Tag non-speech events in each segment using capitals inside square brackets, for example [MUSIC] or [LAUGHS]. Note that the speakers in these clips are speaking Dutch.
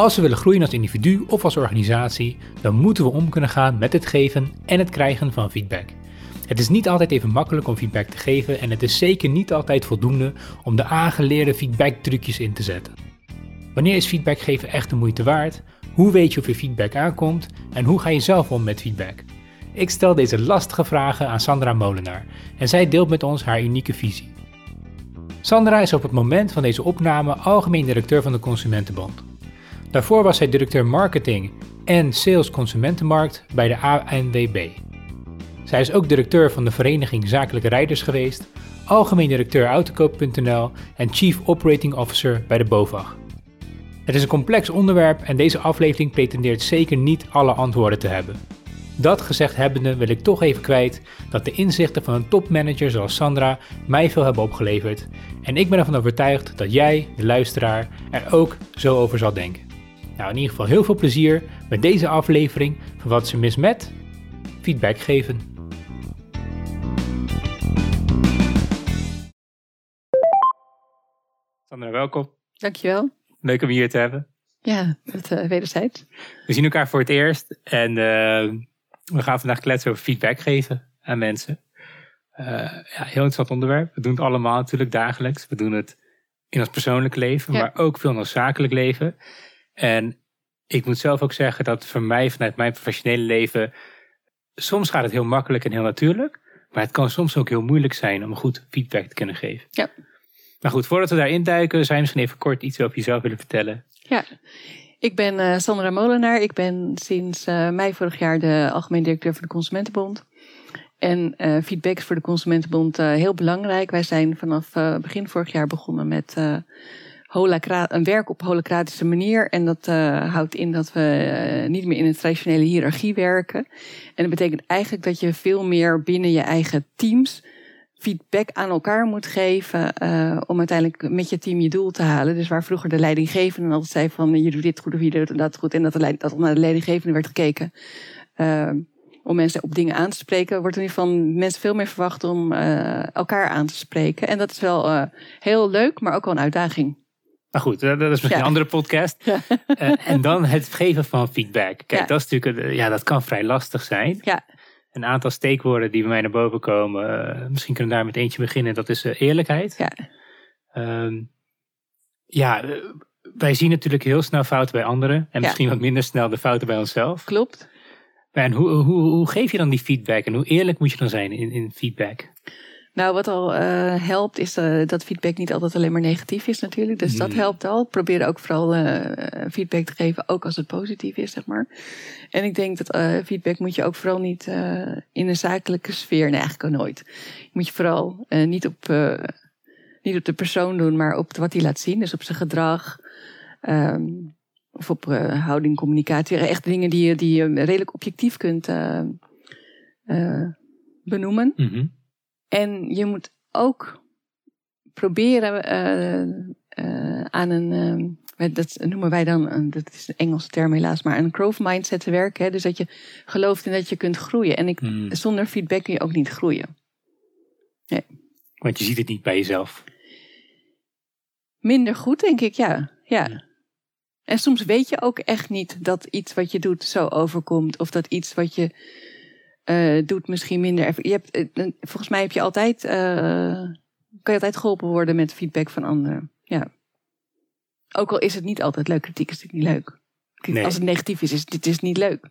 Als we willen groeien als individu of als organisatie, dan moeten we om kunnen gaan met het geven en het krijgen van feedback. Het is niet altijd even makkelijk om feedback te geven en het is zeker niet altijd voldoende om de aangeleerde feedback-trucjes in te zetten. Wanneer is feedback geven echt de moeite waard? Hoe weet je of je feedback aankomt? En hoe ga je zelf om met feedback? Ik stel deze lastige vragen aan Sandra Molenaar en zij deelt met ons haar unieke visie. Sandra is op het moment van deze opname algemeen directeur van de Consumentenbond. Daarvoor was zij directeur marketing en sales consumentenmarkt bij de ANWB. Zij is ook directeur van de Vereniging Zakelijke Rijders geweest, algemeen directeur Autokoop.nl en Chief Operating Officer bij de BOVAG. Het is een complex onderwerp en deze aflevering pretendeert zeker niet alle antwoorden te hebben. Dat gezegd hebbende wil ik toch even kwijt dat de inzichten van een topmanager zoals Sandra mij veel hebben opgeleverd en ik ben ervan overtuigd dat jij, de luisteraar, er ook zo over zal denken. Nou, in ieder geval heel veel plezier met deze aflevering van Wat ze mis met feedback geven. Sandra, welkom. Dankjewel. Leuk om je hier te hebben. Ja, het uh, wederzijds. We zien elkaar voor het eerst en uh, we gaan vandaag kletsen over feedback geven aan mensen. Uh, ja, heel interessant onderwerp. We doen het allemaal natuurlijk dagelijks. We doen het in ons persoonlijk leven, ja. maar ook veel in ons zakelijk leven. En ik moet zelf ook zeggen dat voor mij vanuit mijn professionele leven, soms gaat het heel makkelijk en heel natuurlijk. Maar het kan soms ook heel moeilijk zijn om goed feedback te kunnen geven. Ja. Maar goed, voordat we daarin duiken, zou je misschien even kort iets over jezelf willen vertellen. Ja, ik ben uh, Sandra Molenaar. Ik ben sinds uh, mei vorig jaar de algemeen directeur van de Consumentenbond. En uh, feedback is voor de Consumentenbond heel belangrijk. Wij zijn vanaf begin vorig jaar begonnen met een werk op holocratische manier. En dat houdt in dat we niet meer in een traditionele hiërarchie werken. En dat betekent eigenlijk dat je veel meer binnen je eigen teams feedback aan elkaar moet geven uh, om uiteindelijk met je team je doel te halen. Dus waar vroeger de leidinggevende altijd zei van je doet dit goed of je doet dat goed en dat, de dat naar de leidinggevende werd gekeken uh, om mensen op dingen aan te spreken, wordt er nu van mensen veel meer verwacht om uh, elkaar aan te spreken. En dat is wel heel leuk, maar ook wel een uitdaging. Maar goed, dat is misschien ja. een andere podcast. Ja. en dan het geven van feedback. Kijk, ja. dat is natuurlijk, ja, dat kan vrij lastig zijn. Ja een aantal steekwoorden die bij mij naar boven komen. Uh, misschien kunnen we daar met eentje beginnen. Dat is uh, eerlijkheid. Ja. Um, ja, uh, wij zien natuurlijk heel snel fouten bij anderen. En misschien wat minder snel de fouten bij onszelf. Klopt. En hoe, hoe, hoe geef je dan die feedback? En hoe eerlijk moet je dan zijn in, in feedback? Nou, wat al uh, helpt is uh, dat feedback niet altijd alleen maar negatief is natuurlijk. Dus mm. dat helpt al. Probeer ook vooral uh, feedback te geven, ook als het positief is, zeg maar. En ik denk dat feedback moet je ook vooral niet in een zakelijke sfeer, nee eigenlijk ook nooit. Moet je vooral niet, op, niet op de persoon doen, maar op wat hij laat zien. Dus op zijn gedrag. Um, of op houding, communicatie. Echt dingen die je, die je redelijk objectief kunt benoemen. Mm -hmm. En je moet ook proberen uh, uh, aan een, uh, dat noemen wij dan, dat is een Engelse term helaas, maar een growth mindset te werken. Hè? Dus dat je gelooft in dat je kunt groeien. En ik, mm. zonder feedback kun je ook niet groeien. Nee. Want je ziet het niet bij jezelf. Minder goed, denk ik, ja. ja. ja. En soms weet je ook echt niet dat iets wat je doet zo overkomt. Of dat iets wat je uh, doet misschien minder. Je hebt, uh, volgens mij heb je altijd, uh, kan je altijd geholpen worden met feedback van anderen. Ja. Ook al is het niet altijd leuk, kritiek is natuurlijk niet leuk. Nee. Als het negatief is, is dit is niet leuk.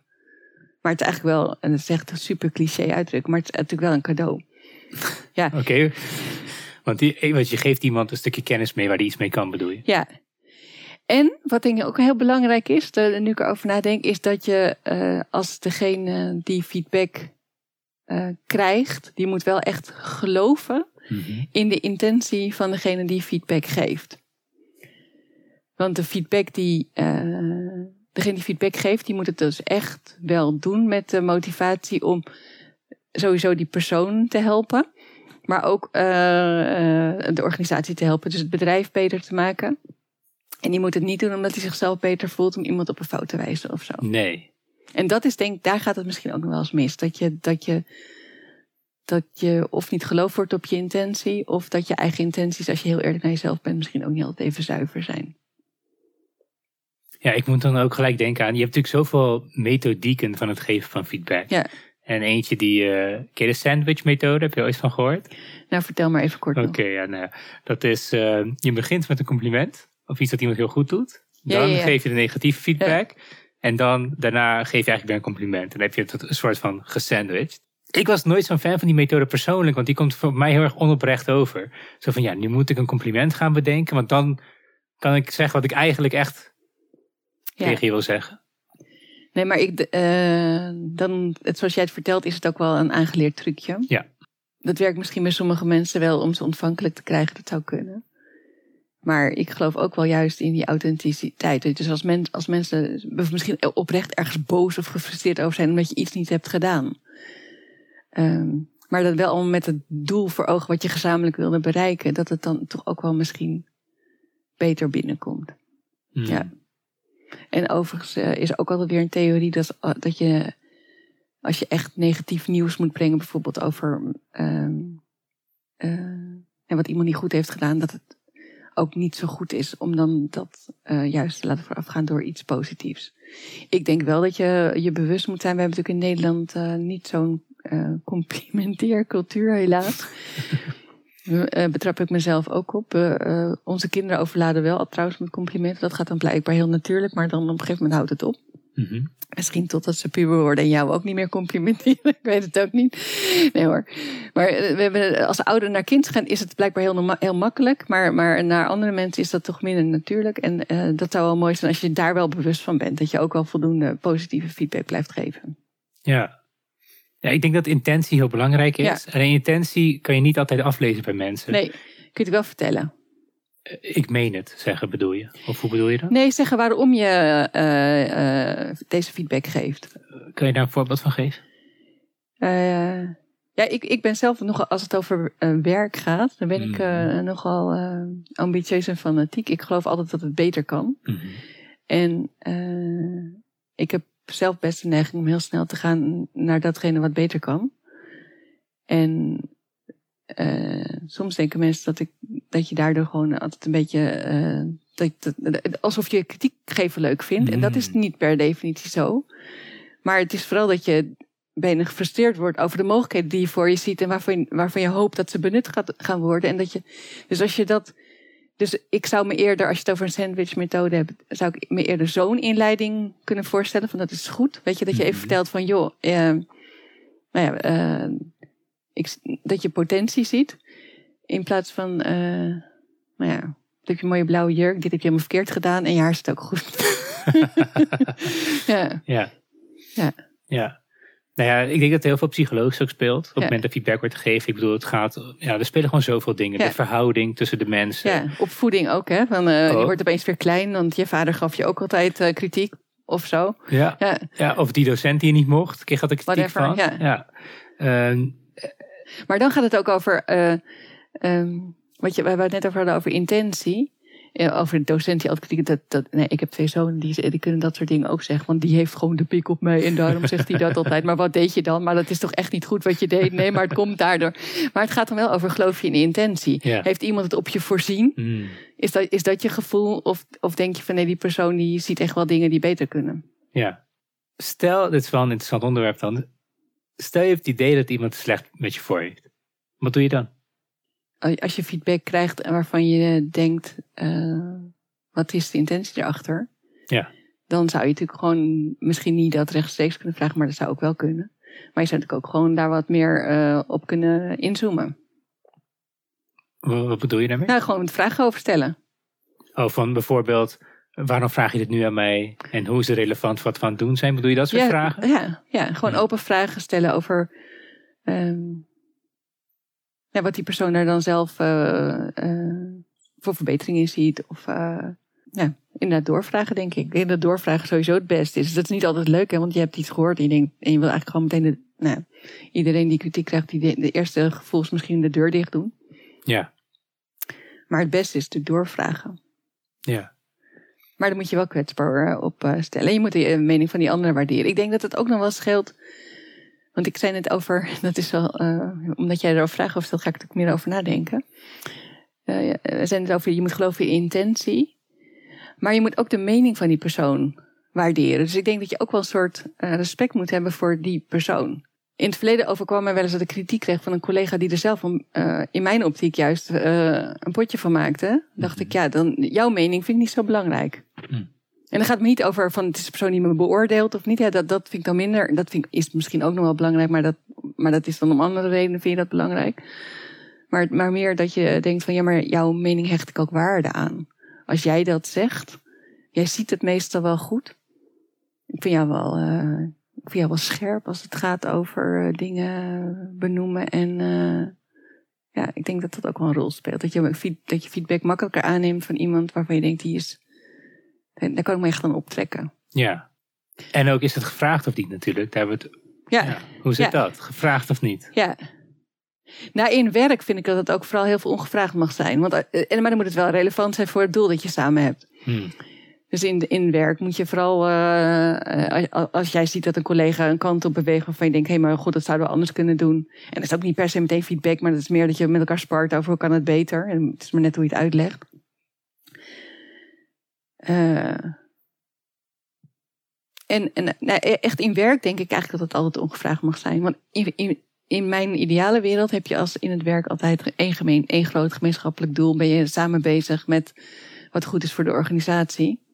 Maar het is eigenlijk wel, en het is echt een super cliché uitdruk, maar het is natuurlijk wel een cadeau. Ja. Oké. Okay. Want, die, want je geeft iemand een stukje kennis mee waar die iets mee kan, bedoel je? Ja, en wat denk ik ook heel belangrijk is, de, nu ik erover nadenk, is dat je uh, als degene die feedback uh, krijgt, die moet wel echt geloven mm -hmm. in de intentie van degene die feedback geeft. Want de feedback die, uh, degene die feedback geeft, die moet het dus echt wel doen met de motivatie om sowieso die persoon te helpen. Maar ook de organisatie te helpen, dus het bedrijf beter te maken. En die moet het niet doen omdat hij zichzelf beter voelt om iemand op een fout te wijzen of zo. Nee. En dat is denk daar gaat het misschien ook nog wel eens mis. Dat je, dat je, dat je of niet geloofd wordt op je intentie, of dat je eigen intenties, als je heel eerlijk naar jezelf bent, misschien ook niet altijd even zuiver zijn. Ja, ik moet dan ook gelijk denken aan, je hebt natuurlijk zoveel methodieken van het geven van feedback. Ja. En eentje die, uh, ken je de sandwich methode? Heb je ooit van gehoord? Nou, vertel maar even kort Oké, ja, nou, dat is, uh, je begint met een compliment. Of iets dat iemand heel goed doet. Dan Ja, ja, ja. geef je de negatieve feedback. En dan daarna geef je eigenlijk weer een compliment. En dan heb je het een soort van gesandwiched. Ik was nooit zo'n fan van die methode persoonlijk, want die komt voor mij heel erg onoprecht over. Zo van ja, nu moet ik een compliment gaan bedenken, want dan kan ik zeggen wat ik eigenlijk echt tegen je wil zeggen. Nee, maar ik, eh, dan, het, zoals jij het vertelt, is het ook wel een aangeleerd trucje. Ja. Dat werkt misschien bij sommige mensen wel om ze ontvankelijk te krijgen. Dat zou kunnen. Maar ik geloof ook wel juist in die authenticiteit. Dus als, men, als mensen misschien oprecht ergens boos of gefrustreerd over zijn omdat je iets niet hebt gedaan. Ehm, maar dat wel met het doel voor ogen wat je gezamenlijk wilde bereiken. Dat het dan toch ook wel misschien beter binnenkomt. Hmm. Ja. En overigens eh, is ook altijd weer een theorie dat, eh, dat je, als je echt negatief nieuws moet brengen, bijvoorbeeld over ehm, eh, en wat iemand niet goed heeft gedaan, dat het ook niet zo goed is om dan dat eh, juist te laten voorafgaan door iets positiefs. Ik denk wel dat je je bewust moet zijn. We hebben natuurlijk in Nederland eh, niet zo'n eh complimenteercultuur, helaas. Betrap ik mezelf ook op. Onze kinderen overladen wel trouwens met complimenten. Dat gaat dan blijkbaar heel natuurlijk, maar dan op een gegeven moment houdt het op. Mhm. Misschien totdat ze puber worden en jou ook niet meer complimenteren. [LAUGHS] Ik weet het ook niet. Nee hoor. Maar eh, we hebben, als ouder naar kind gaan is het blijkbaar heel, norma- heel makkelijk. Maar, maar naar andere mensen is dat toch minder natuurlijk. En eh, dat zou wel mooi zijn als je daar wel bewust van bent. Dat je ook wel voldoende positieve feedback blijft geven. Ja. ja, ik denk dat intentie heel belangrijk is. Ja. Alleen intentie kan je niet altijd aflezen bij mensen. Nee, kun je het wel vertellen. Ik meen het, zeggen bedoel je? Of hoe bedoel je dat? Nee, zeggen waarom je eh, eh, deze feedback geeft. Kan je daar een voorbeeld van geven? Eh, ja, ik, ik ben zelf nogal, als het over werk gaat, dan ben ik Mhm. nogal ambitieus en fanatiek. Ik geloof altijd dat het beter kan. Mhm. En ik heb zelf best de neiging om heel snel te gaan naar datgene wat beter kan. En eh, soms denken mensen dat, ik, dat je daardoor gewoon altijd een beetje. eh, dat, dat- alsof je kritiek geven leuk vindt. En dat is Mm. niet per definitie zo. Maar het is vooral dat je bijna gefrustreerd wordt over de mogelijkheden die je voor je ziet. En waarvan je, waarvan je hoopt dat ze benut gaat, gaan worden. En dat je, dus als je dat. Dus ik zou me eerder, als je het over een sandwich methode hebt, zou ik me eerder zo'n inleiding kunnen voorstellen. Van dat is goed. Weet je, dat je even Mhm. vertelt van joh, eh, nou ja, eh, ik, dat je potentie ziet. In plaats van, eh, nou ja, dit heb je een mooie blauwe jurk, dit heb je helemaal verkeerd gedaan en je haar zit ook goed. [LAUGHS] ja, Ja. Ja. Ja. Nou ja, ik denk dat heel veel psychologisch ook speelt. Op het Ja. moment dat feedback wordt gegeven. Ik bedoel, het gaat... Ja, er spelen gewoon zoveel dingen. Ja. De verhouding tussen de mensen. ja, opvoeding ook hè. Van, eh, Je Oh. wordt opeens weer klein, want je vader gaf je ook altijd eh, kritiek of zo. Ja. Ja, ja. Of die docent die je niet mocht. Kreeg had ik kritiek Whatever, van. ja. Ehm, maar dan gaat het ook over, eh, ehm, wat je, waar we het net over hadden, over intentie. Ja, over de docent die altijd. Dat, dat, nee, ik heb twee zonen die, die kunnen dat soort dingen ook zeggen. Want die heeft gewoon de pik op mij en daarom zegt hij dat [LAUGHS] altijd. Maar wat deed je dan? Maar dat is toch echt niet goed wat je deed? Nee, maar het komt daardoor. Maar het gaat dan wel over geloof je in de intentie. Ja. Heeft iemand het op je voorzien? hmm. Is dat, is dat je gevoel? Of, of denk je van nee, die persoon die ziet echt wel dingen die beter kunnen? Ja. Stel, dit is wel een interessant onderwerp dan. Stel je hebt het idee dat iemand slecht met je voor heeft. Wat doe je dan? Als je feedback krijgt waarvan je denkt, eh, wat is de intentie erachter? Ja. Dan zou je natuurlijk gewoon misschien niet dat rechtstreeks kunnen vragen, maar dat zou ook wel kunnen. Maar je zou natuurlijk ook gewoon daar wat meer eh, op kunnen inzoomen. Wat, wat bedoel je daarmee? Nou, gewoon vragen over stellen. Oh, van bijvoorbeeld, waarom vraag je dit nu aan mij? En hoe is het relevant wat we aan het doen zijn? Bedoel je dat soort ja, vragen? Ja, ja, gewoon open vragen stellen over ehm, ja, wat die persoon daar dan zelf eh, eh, voor verbetering in ziet. Of eh, ja, inderdaad doorvragen, denk ik. Ik denk dat doorvragen sowieso het beste is. Dat is niet altijd leuk, hè, want je hebt iets gehoord en je, denkt, en je wil eigenlijk gewoon meteen de, nou, iedereen die kritiek krijgt, die de, de eerste gevoel is misschien de deur dicht doen. Ja, Maar het beste is natuurlijk doorvragen. ja. Maar dan moet je wel kwetsbaar eh, op eh, stellen. En je moet de eh, mening van die anderen waarderen. Ik denk dat het ook nog wel scheelt. Want ik zei net over, [LAUGHS] dat is wel, omdat jij erover vragen over stelt, ga ik er meer over nadenken. We zijn het over, je moet geloven in intentie. Maar je moet ook de mening van die persoon waarderen. Dus ik denk dat je ook wel een soort respect moet hebben voor die persoon. In het verleden overkwam mij wel eens dat ik kritiek kreeg van een collega die er zelf om, uh, in mijn optiek juist uh, een potje van maakte. Dacht mm ik, ja, dan jouw mening vind ik niet zo belangrijk. Mm. En dan gaat het me niet over van het is de persoon die me beoordeelt of niet. Ja, dat, dat vind ik dan minder. Dat vind ik, is misschien ook nog wel belangrijk, maar dat, maar dat is dan om andere redenen vind je dat belangrijk. Maar, maar meer dat je denkt van ja, maar jouw mening hecht ik ook waarde aan. Als jij dat zegt, jij ziet het meestal wel goed. Ik vind jou wel, uh, jou wel scherp als het gaat over uh, dingen benoemen. En uh, ja, ik denk dat dat ook wel een rol speelt. Dat je, dat je feedback makkelijker aanneemt van iemand waarvan je denkt, die is, daar kan ik me echt aan optrekken. Ja. En ook is het gevraagd of niet natuurlijk. Daar hebben we het, ja. ja. Hoe zit ja. dat? Gevraagd of niet? Ja. Nou, in werk vind ik dat het ook vooral heel veel ongevraagd mag zijn. Want, maar dan moet het wel relevant zijn voor het doel dat je samen hebt. Hmm. Dus in, in werk moet je vooral, uh, als jij ziet dat een collega een kant op beweegt waarvan je denkt, hé, hey, maar goed, dat zouden we anders kunnen doen. En dat is ook niet per se meteen feedback, maar dat is meer dat je met elkaar spart over hoe kan het beter. En het is maar net hoe je het uitlegt. Uh, en en nou, e-, echt in werk denk ik eigenlijk dat het altijd ongevraagd mag zijn. Want in, in, in mijn ideale wereld heb je als in het werk altijd één gemeen, één groot gemeenschappelijk doel. Ben je samen bezig met wat goed is voor de organisatie.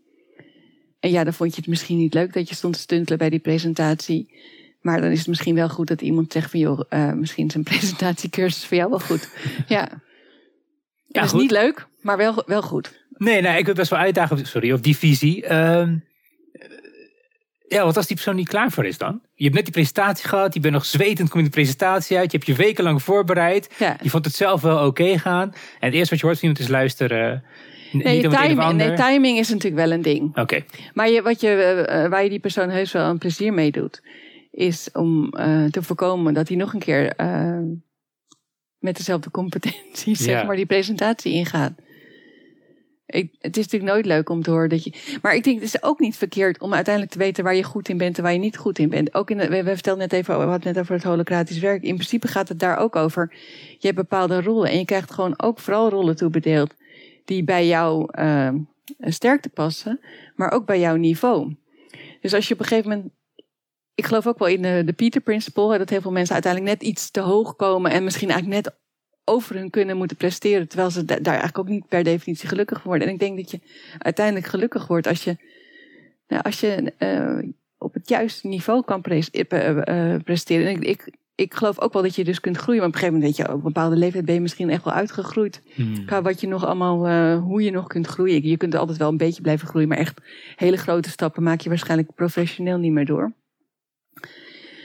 En ja, dan vond je het misschien niet leuk dat je stond te stuntelen bij die presentatie. Maar dan is het misschien wel goed dat iemand zegt van joh, uh, misschien is een [LAUGHS] presentatiecursus voor jou wel goed. Ja. Ja, dat is niet leuk, maar wel, wel goed. Nee, nou, ik wil best wel uitdagen, sorry, op die visie. Uh, ja, wat als die persoon niet klaar voor is dan? Je hebt net die presentatie gehad, je bent nog zwetend, kom je de presentatie uit, je hebt je wekenlang voorbereid. Ja. Je vond het zelf wel oké gaan. En het eerste wat je hoort van iemand is luisteren Nee, timing, nee, timing is natuurlijk wel een ding. Oké. Maar je, wat je, uh, waar je die persoon heus wel een plezier mee doet, is om uh, te voorkomen dat hij nog een keer uh, met dezelfde competenties, [LAUGHS] ja. zeg maar, die presentatie ingaat. Ik, het is natuurlijk nooit leuk om te horen dat je. Maar ik denk, het is ook niet verkeerd om uiteindelijk te weten waar je goed in bent en waar je niet goed in bent. Ook in de, we, we vertelden net even, we hadden net over het holocratisch werk. In principe gaat het daar ook over. Je hebt bepaalde rollen en je krijgt gewoon ook vooral rollen toebedeeld die bij jouw uh, sterkte passen, maar ook bij jouw niveau. Dus als je op een gegeven moment. Ik geloof ook wel in de, de Peter Principle, dat heel veel mensen uiteindelijk net iets te hoog komen en misschien eigenlijk net over hun kunnen moeten presteren, terwijl ze daar eigenlijk ook niet per definitie gelukkig worden. En ik denk dat je uiteindelijk gelukkig wordt als je, nou, als je uh, op het juiste niveau kan presteren. En ik, ik, ik geloof ook wel dat je dus kunt groeien. Maar op een gegeven moment weet je, op een bepaalde leeftijd ben je misschien echt wel uitgegroeid. Hmm. Qua wat je nog allemaal, uh, hoe je nog kunt groeien. Je kunt altijd wel een beetje blijven groeien. Maar echt hele grote stappen maak je waarschijnlijk professioneel niet meer door.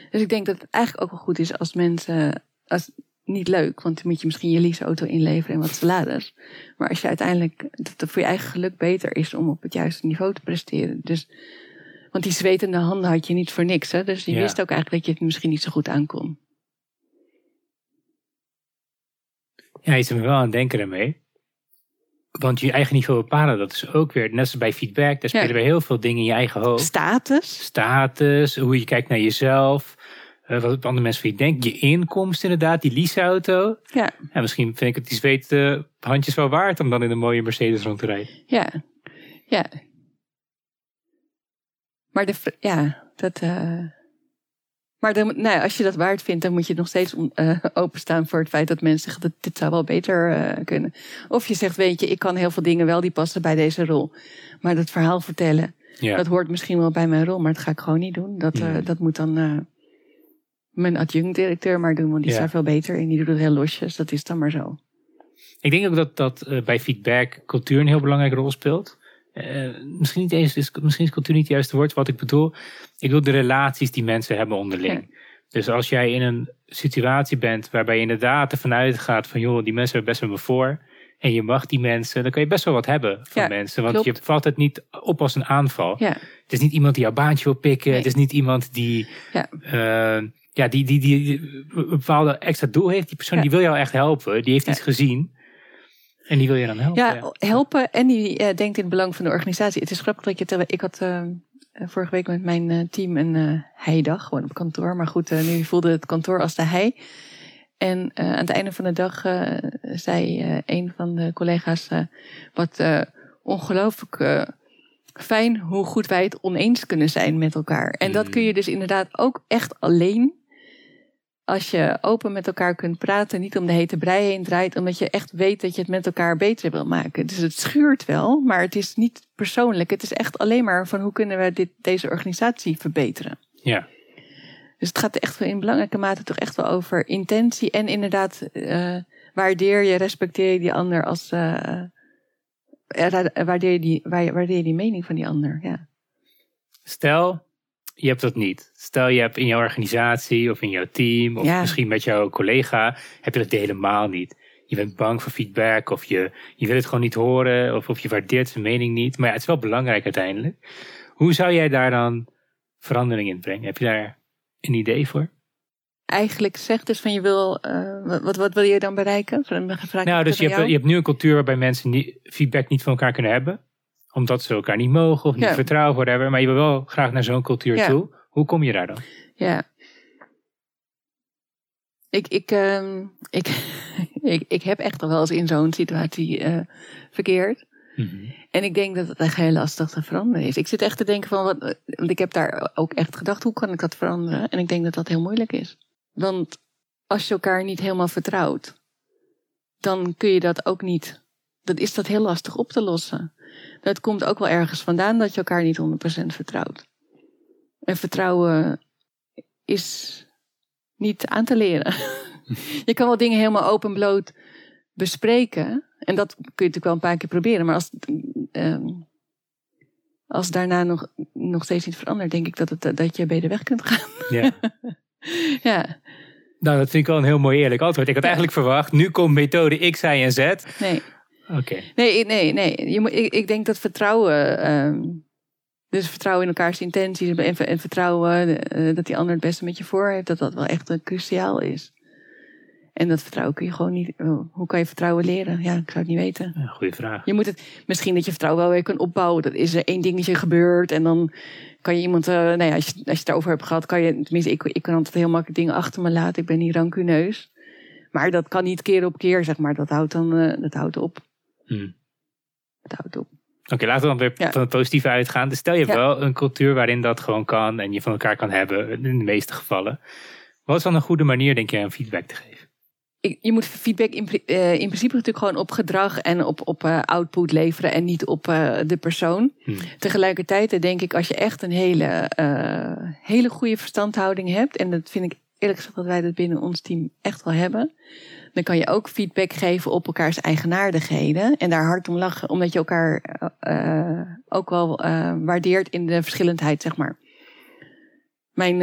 Dus ik denk dat het eigenlijk ook wel goed is als mensen, als, niet leuk, want dan moet je misschien je leaseauto inleveren en wat salaris. Maar als je uiteindelijk, dat het voor je eigen geluk beter is om op het juiste niveau te presteren. Dus want die zwetende handen had je niet voor niks. Hè? Dus je wist ook eigenlijk dat je het misschien niet zo goed aankon. Ja, je zit me wel aan het denken daarmee. Want je eigen niveau bepalen, dat is ook weer, net als bij feedback, daar spelen ja. weer heel veel dingen in je eigen hoofd. Status. Status, hoe je kijkt naar jezelf. Uh, wat andere mensen van je denken. Je inkomst inderdaad, die leaseauto. Ja. ja. Misschien vind ik het die zweten handjes wel waard om dan in een mooie Mercedes rond te rijden. Ja, ja. Maar de, ja, dat. Uh, maar dan, nou, als je dat waard vindt, dan moet je nog steeds uh, openstaan voor het feit dat mensen zeggen dat dit zou wel beter uh, kunnen. Of je zegt, weet je, ik kan heel veel dingen wel die passen bij deze rol. Maar dat verhaal vertellen, ja. dat hoort misschien wel bij mijn rol, maar dat ga ik gewoon niet doen. Dat, ja. dat moet dan mijn adjunct-directeur maar doen, want die daar veel beter in. Die doet het heel losjes, dat is dan maar zo. Ik denk ook dat, dat bij feedback cultuur een heel belangrijke rol speelt. Uh, misschien niet eens, is, misschien is cultuur niet het juiste woord. Wat ik bedoel, ik wil de relaties die mensen hebben onderling. Ja. Dus als jij in een situatie bent waarbij je inderdaad ervan uitgaat van joh, die mensen hebben best wel me voor. En je mag die mensen, dan kan je best wel wat hebben van ja, mensen. Want klopt. je valt het niet op als een aanval. Ja. Het is niet iemand die jouw baantje wil pikken. Nee. Het is niet iemand die, Ja. uh, ja, die, die, die, die een bepaalde extra doel heeft. Die persoon die wil jou echt helpen. Die heeft iets gezien. En die wil je dan helpen. Ja, helpen en die eh, denkt in het belang van de organisatie. Het is grappig dat je het. Ik had eh, vorige week met mijn eh, team een eh heidag, gewoon op kantoor. Maar goed, eh, nu voelde het kantoor als de hei. En eh, aan het einde van de dag eh, zei eh, een van de collega's eh, wat eh, ongelooflijk eh, fijn hoe goed wij het oneens kunnen zijn met elkaar. En dat kun je dus inderdaad ook echt alleen als je open met elkaar kunt praten, niet om de hete brei heen draait, omdat je echt weet dat je het met elkaar beter wil maken. Dus het schuurt wel, maar het is niet persoonlijk. Het is echt alleen maar van hoe kunnen we dit, deze organisatie verbeteren. Ja. Dus het gaat echt wel in belangrijke mate toch echt wel over intentie en inderdaad eh, waardeer je, respecteer je die ander als eh, eh, waardeer, je die, waar- waardeer je die mening van die ander. Ja. Stel, je hebt dat niet. Stel, je hebt in jouw organisatie of in jouw team of Ja. misschien met jouw collega, heb je dat helemaal niet. Je bent bang voor feedback of je, je wil het gewoon niet horen of, of je waardeert zijn mening niet. Maar ja, het is wel belangrijk uiteindelijk. Hoe zou jij daar dan verandering in brengen? Heb je daar een idee voor? Eigenlijk zegt dus van je wil, eh, wat- wat, wil je dan bereiken? Nou, dus je hebt, je hebt nu een cultuur waarbij mensen niet, feedback niet van elkaar kunnen hebben. Omdat ze elkaar niet mogen of niet Ja. vertrouwen, whatever. Maar je wil wel graag naar zo'n cultuur Ja. toe. Hoe kom je daar dan? Ja. Ik, ik, ehm, ik, [LAUGHS] ik, ik heb echt al wel eens in zo'n situatie eh, verkeerd. En ik denk dat het echt heel lastig te veranderen is. Ik zit echt te denken van, wat, want ik heb daar ook echt gedacht, hoe kan ik dat veranderen? En ik denk dat dat heel moeilijk is. Want als je elkaar niet helemaal vertrouwt, dan kun je dat ook niet, dan is dat heel lastig op te lossen. Dat komt ook wel ergens vandaan dat je elkaar niet 100% vertrouwt. En vertrouwen is niet aan te leren. [LAUGHS] je kan wel dingen helemaal openbloot bespreken. En dat kun je natuurlijk wel een paar keer proberen. Maar als, ehm, als daarna nog, nog steeds niet verandert, denk ik dat, het, dat je beter weg kunt gaan. Ja. [LAUGHS] ja, Nou, dat vind ik wel een heel mooi eerlijk antwoord. Ik had Ja. eigenlijk verwacht, nu komt methode X, Y en Z. nee. Oké. Nee, nee, nee. Je moet, ik, ik denk dat vertrouwen. ehm, dus vertrouwen in elkaars intenties en, en vertrouwen eh, dat die ander het beste met je voor heeft, dat dat wel echt eh, cruciaal is. En dat vertrouwen kun je gewoon niet. oh, hoe kan je vertrouwen leren? Ja, ik zou het niet weten. Ja, goeie vraag. Je moet het misschien dat je vertrouwen wel weer kan opbouwen. Dat is er één dingetje gebeurd en dan kan je iemand. eh nou ja, als je, als je het erover hebt gehad, kan je. Tenminste, ik, ik kan altijd heel makkelijk dingen achter me laten. Ik ben niet rancuneus. Maar dat kan niet keer op keer, zeg maar. Dat houdt dan eh, dat houdt op. Hm. Dat houdt op. Oké, laten we dan weer Ja. van het positieve uitgaan. Dus stel je hebt Ja. wel een cultuur waarin dat gewoon kan en je van elkaar kan hebben, in de meeste gevallen. Wat is dan een goede manier, denk je, om feedback te geven? ik- je moet feedback in, eh, in principe natuurlijk gewoon op gedrag en op, op eh, output leveren en niet op eh, de persoon. Hm. Tegelijkertijd denk ik, als je echt een hele, hele goede verstandhouding hebt, en dat vind ik eerlijk gezegd dat wij dat binnen ons team echt wel hebben, dan kan je ook feedback geven op elkaars eigenaardigheden en daar hard om lachen, omdat je elkaar eh, eh, ook wel eh, waardeert in de verschillendheid, zeg maar. Mijn,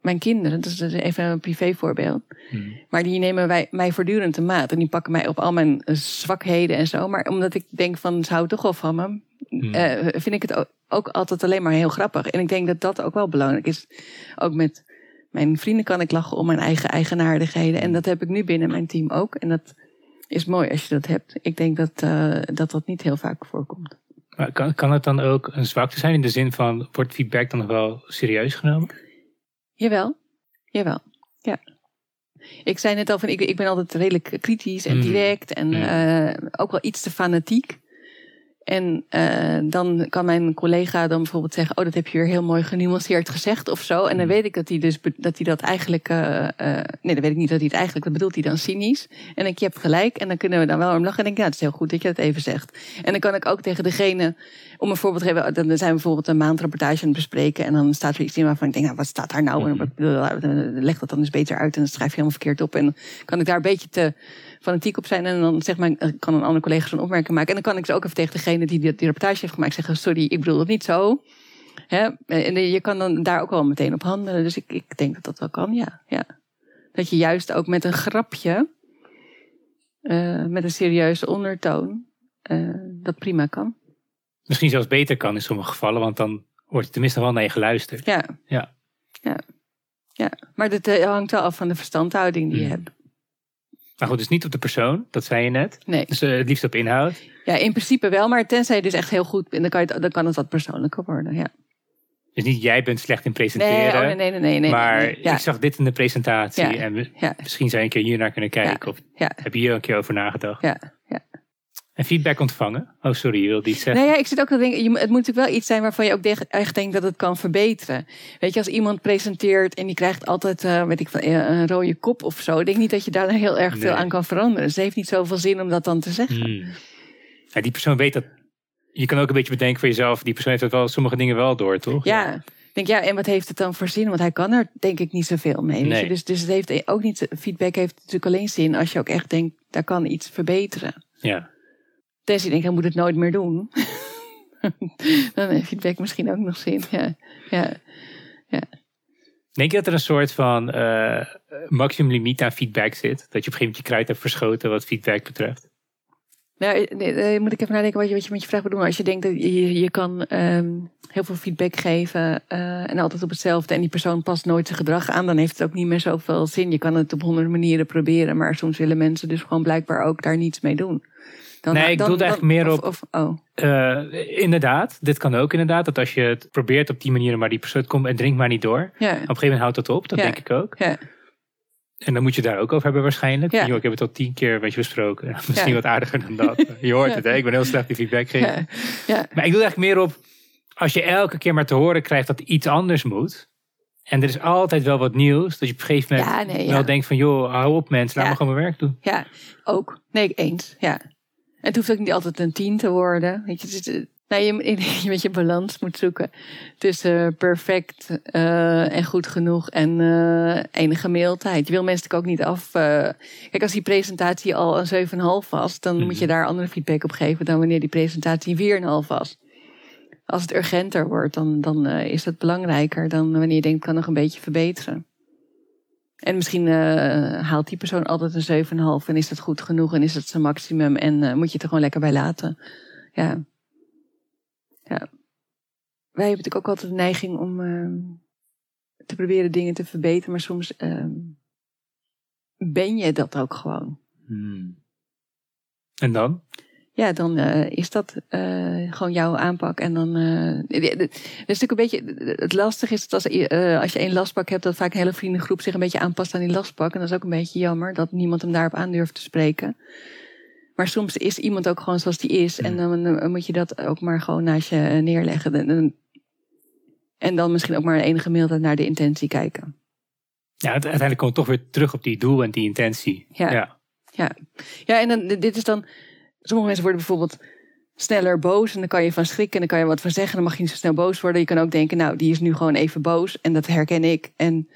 mijn kinderen, dat is dus even een privévoorbeeld. Hm. Maar die nemen wij, mij voortdurend de maat. En die pakken mij op al mijn zwakheden en zo. Maar omdat ik denk van, ze houden toch wel van me. Hm. eh, vind ik het ook, ook altijd alleen maar heel grappig. En ik denk dat dat ook wel belangrijk is. Ook met mijn vrienden kan ik lachen om mijn eigen eigenaardigheden. En dat heb ik nu binnen mijn team ook. En dat is mooi als je dat hebt. Ik denk dat eh, dat, dat niet heel vaak voorkomt. Maar kan, kan het dan ook een zwakte zijn in de zin van, wordt feedback dan nog wel serieus genomen? Jawel, jawel, ja. Ik zei net al van, ik, ik ben altijd redelijk kritisch en Mm. direct en Mm. eh, ook wel iets te fanatiek. En eh, dan kan mijn collega dan bijvoorbeeld zeggen, oh dat heb je weer heel mooi genuanceerd gezegd of zo. En dan Mm. weet ik dat hij dus dat hij dat eigenlijk, eh, eh, nee dan weet ik niet dat hij het eigenlijk, dat bedoelt hij dan cynisch. En ik, je hebt gelijk en dan kunnen we dan wel om lachen en denk ik, ja het is heel goed dat je dat even zegt. En dan kan ik ook tegen degene, om een voorbeeld te geven, dan zijn we bijvoorbeeld een maandrapportage aan het bespreken. En dan staat er iets in waarvan ik denk, nou, wat staat daar nou? En wat- leg dat dan eens beter uit en dan schrijf je helemaal verkeerd op. En dan kan ik daar een beetje te fanatiek op zijn. En dan zeg maar, kan een andere collega zo'n opmerking maken. En dan kan ik ze ook even tegen degene die die, die rapportage heeft gemaakt zeggen, sorry, ik bedoel het niet zo. Hè? En je kan dan daar ook wel meteen op handelen. Dus ik, ik denk dat dat wel kan, ja. ja. Dat je juist ook met een grapje, eh, met een serieuze ondertoon, eh, dat prima kan. Misschien zelfs beter kan in sommige gevallen, want dan wordt er tenminste wel naar je geluisterd. Ja. Ja. Ja. ja. Maar dat eh, hangt wel af van de verstandhouding die je Hmm. hebt. Maar goed, dus niet op de persoon, dat zei je net. Nee. Dus eh, het liefst op inhoud. Ja, in principe wel, maar tenzij je dus echt heel goed bent, dan kan, je dan kan het wat persoonlijker worden. Ja. Dus niet jij bent slecht in Nee, presenteren. oh, nee, nee, nee, nee, maar nee. Ja, ik zag dit in de presentatie Ja. en we- ja, misschien zou je een keer hier naar kunnen kijken. Of heb je hier een keer over nagedacht? ja, ja. En feedback ontvangen? Oh, sorry, je wilde iets zeggen. Nee, ja, ik zit ook te denken, het moet natuurlijk wel iets zijn waarvan je ook echt denkt dat het kan verbeteren. Weet je, als iemand presenteert en die krijgt altijd, eh, weet ik van, eh, een rode kop of zo. Ik denk niet dat je daar heel erg veel aan kan veranderen. Dus het heeft niet zoveel zin om dat dan te zeggen. Hmm. Ja, die persoon weet dat. Je kan ook een beetje bedenken voor jezelf. Die persoon heeft het wel, sommige dingen wel door, toch? Ja, ik denk ja, en wat heeft het dan voor zin? Want hij kan er denk ik niet zoveel mee. weet Nee. je? Dus, dus het heeft ook niet, feedback heeft natuurlijk alleen zin als je ook echt denkt, daar kan iets verbeteren. Ja. Tenzij je denkt, hij moet het nooit meer doen. [LAUGHS] dan heeft feedback misschien ook nog zin. Ja, ja. Denk je dat er een soort van eh, maximum limiet aan feedback zit? Dat je op een gegeven moment je kruid hebt verschoten wat feedback betreft? Nou, nee, eh, moet ik even nadenken wat je, wat je met je vraag bedoelt. Als je denkt dat je, je kan ehm, heel veel feedback geven eh, en altijd op hetzelfde en die persoon past nooit zijn gedrag aan, dan heeft het ook niet meer zoveel zin. Je kan het op honderd manieren proberen, maar soms willen mensen dus gewoon blijkbaar ook daar niets mee doen. Dan, Nee, ik bedoelde eigenlijk meer op- Of, oh, Eh, inderdaad, dit kan ook inderdaad. Dat als je het probeert op die manier, maar die persoon komt en drinkt maar niet door. Op een gegeven moment houdt dat op, dat Ja. denk ik ook. ja, En dan moet je het daar ook over hebben waarschijnlijk. Ja. Ik heb het al tien keer met je besproken. [LAUGHS] Misschien wat aardiger dan dat. Je hoort het, hè? ik ben heel slecht in feedback geven. Maar ik doe eigenlijk meer op, als je elke keer maar te horen krijgt dat iets anders moet. En er is altijd wel wat nieuws. Dat je op een gegeven moment Ja, nee, ja. wel denkt van, joh, hou op mensen, laat me gewoon mijn werk doen. ja, ook. Nee, eens. Ja. En het hoeft ook niet altijd een tien te worden. Weet je, het is, eh, nou, je, [LAUGHS] je met je balans moet zoeken tussen perfect eh, en goed genoeg en eh, enige mailtijd. Je wil mensen natuurlijk ook niet af. kijk, als die presentatie al een 7,5 was, dan Mhm. moet je daar andere feedback op geven dan wanneer die presentatie 4,5 was. Als het urgenter wordt, dan, dan is dat belangrijker dan wanneer je denkt, kan nog een beetje verbeteren. En misschien eh, haalt die persoon altijd een 7,5 en is dat goed genoeg en is dat zijn maximum en eh, moet je het er gewoon lekker bij laten. Ja. ja. Wij hebben natuurlijk ook altijd de neiging om ehm, te proberen dingen te verbeteren, maar soms ehm, ben je dat ook gewoon. Hmm. En dan? Ja, dan eh, is dat eh, gewoon jouw aanpak. En dan. eh, het is natuurlijk een beetje. Het lastige is dat als, eh, als je één lastpak hebt, dat vaak een hele vriendengroep zich een beetje aanpast aan die lastpak. En dat is ook een beetje jammer dat niemand hem daarop aandurft te spreken. Maar soms is iemand ook gewoon zoals die is. En dan eh, moet je dat ook maar gewoon naast je eh, neerleggen. En, en- dan misschien ook maar enige mildheid naar de intentie kijken. Ja, uiteindelijk komt toch weer terug op die doel en die intentie. Ja. ja. Ja, en dan, dit is dan. Sommige mensen worden bijvoorbeeld sneller boos. En dan kan je van schrikken en dan kan je wat van zeggen. Dan mag je niet zo snel boos worden. Je kan ook denken, nou, die is nu gewoon even boos. En dat herken ik. En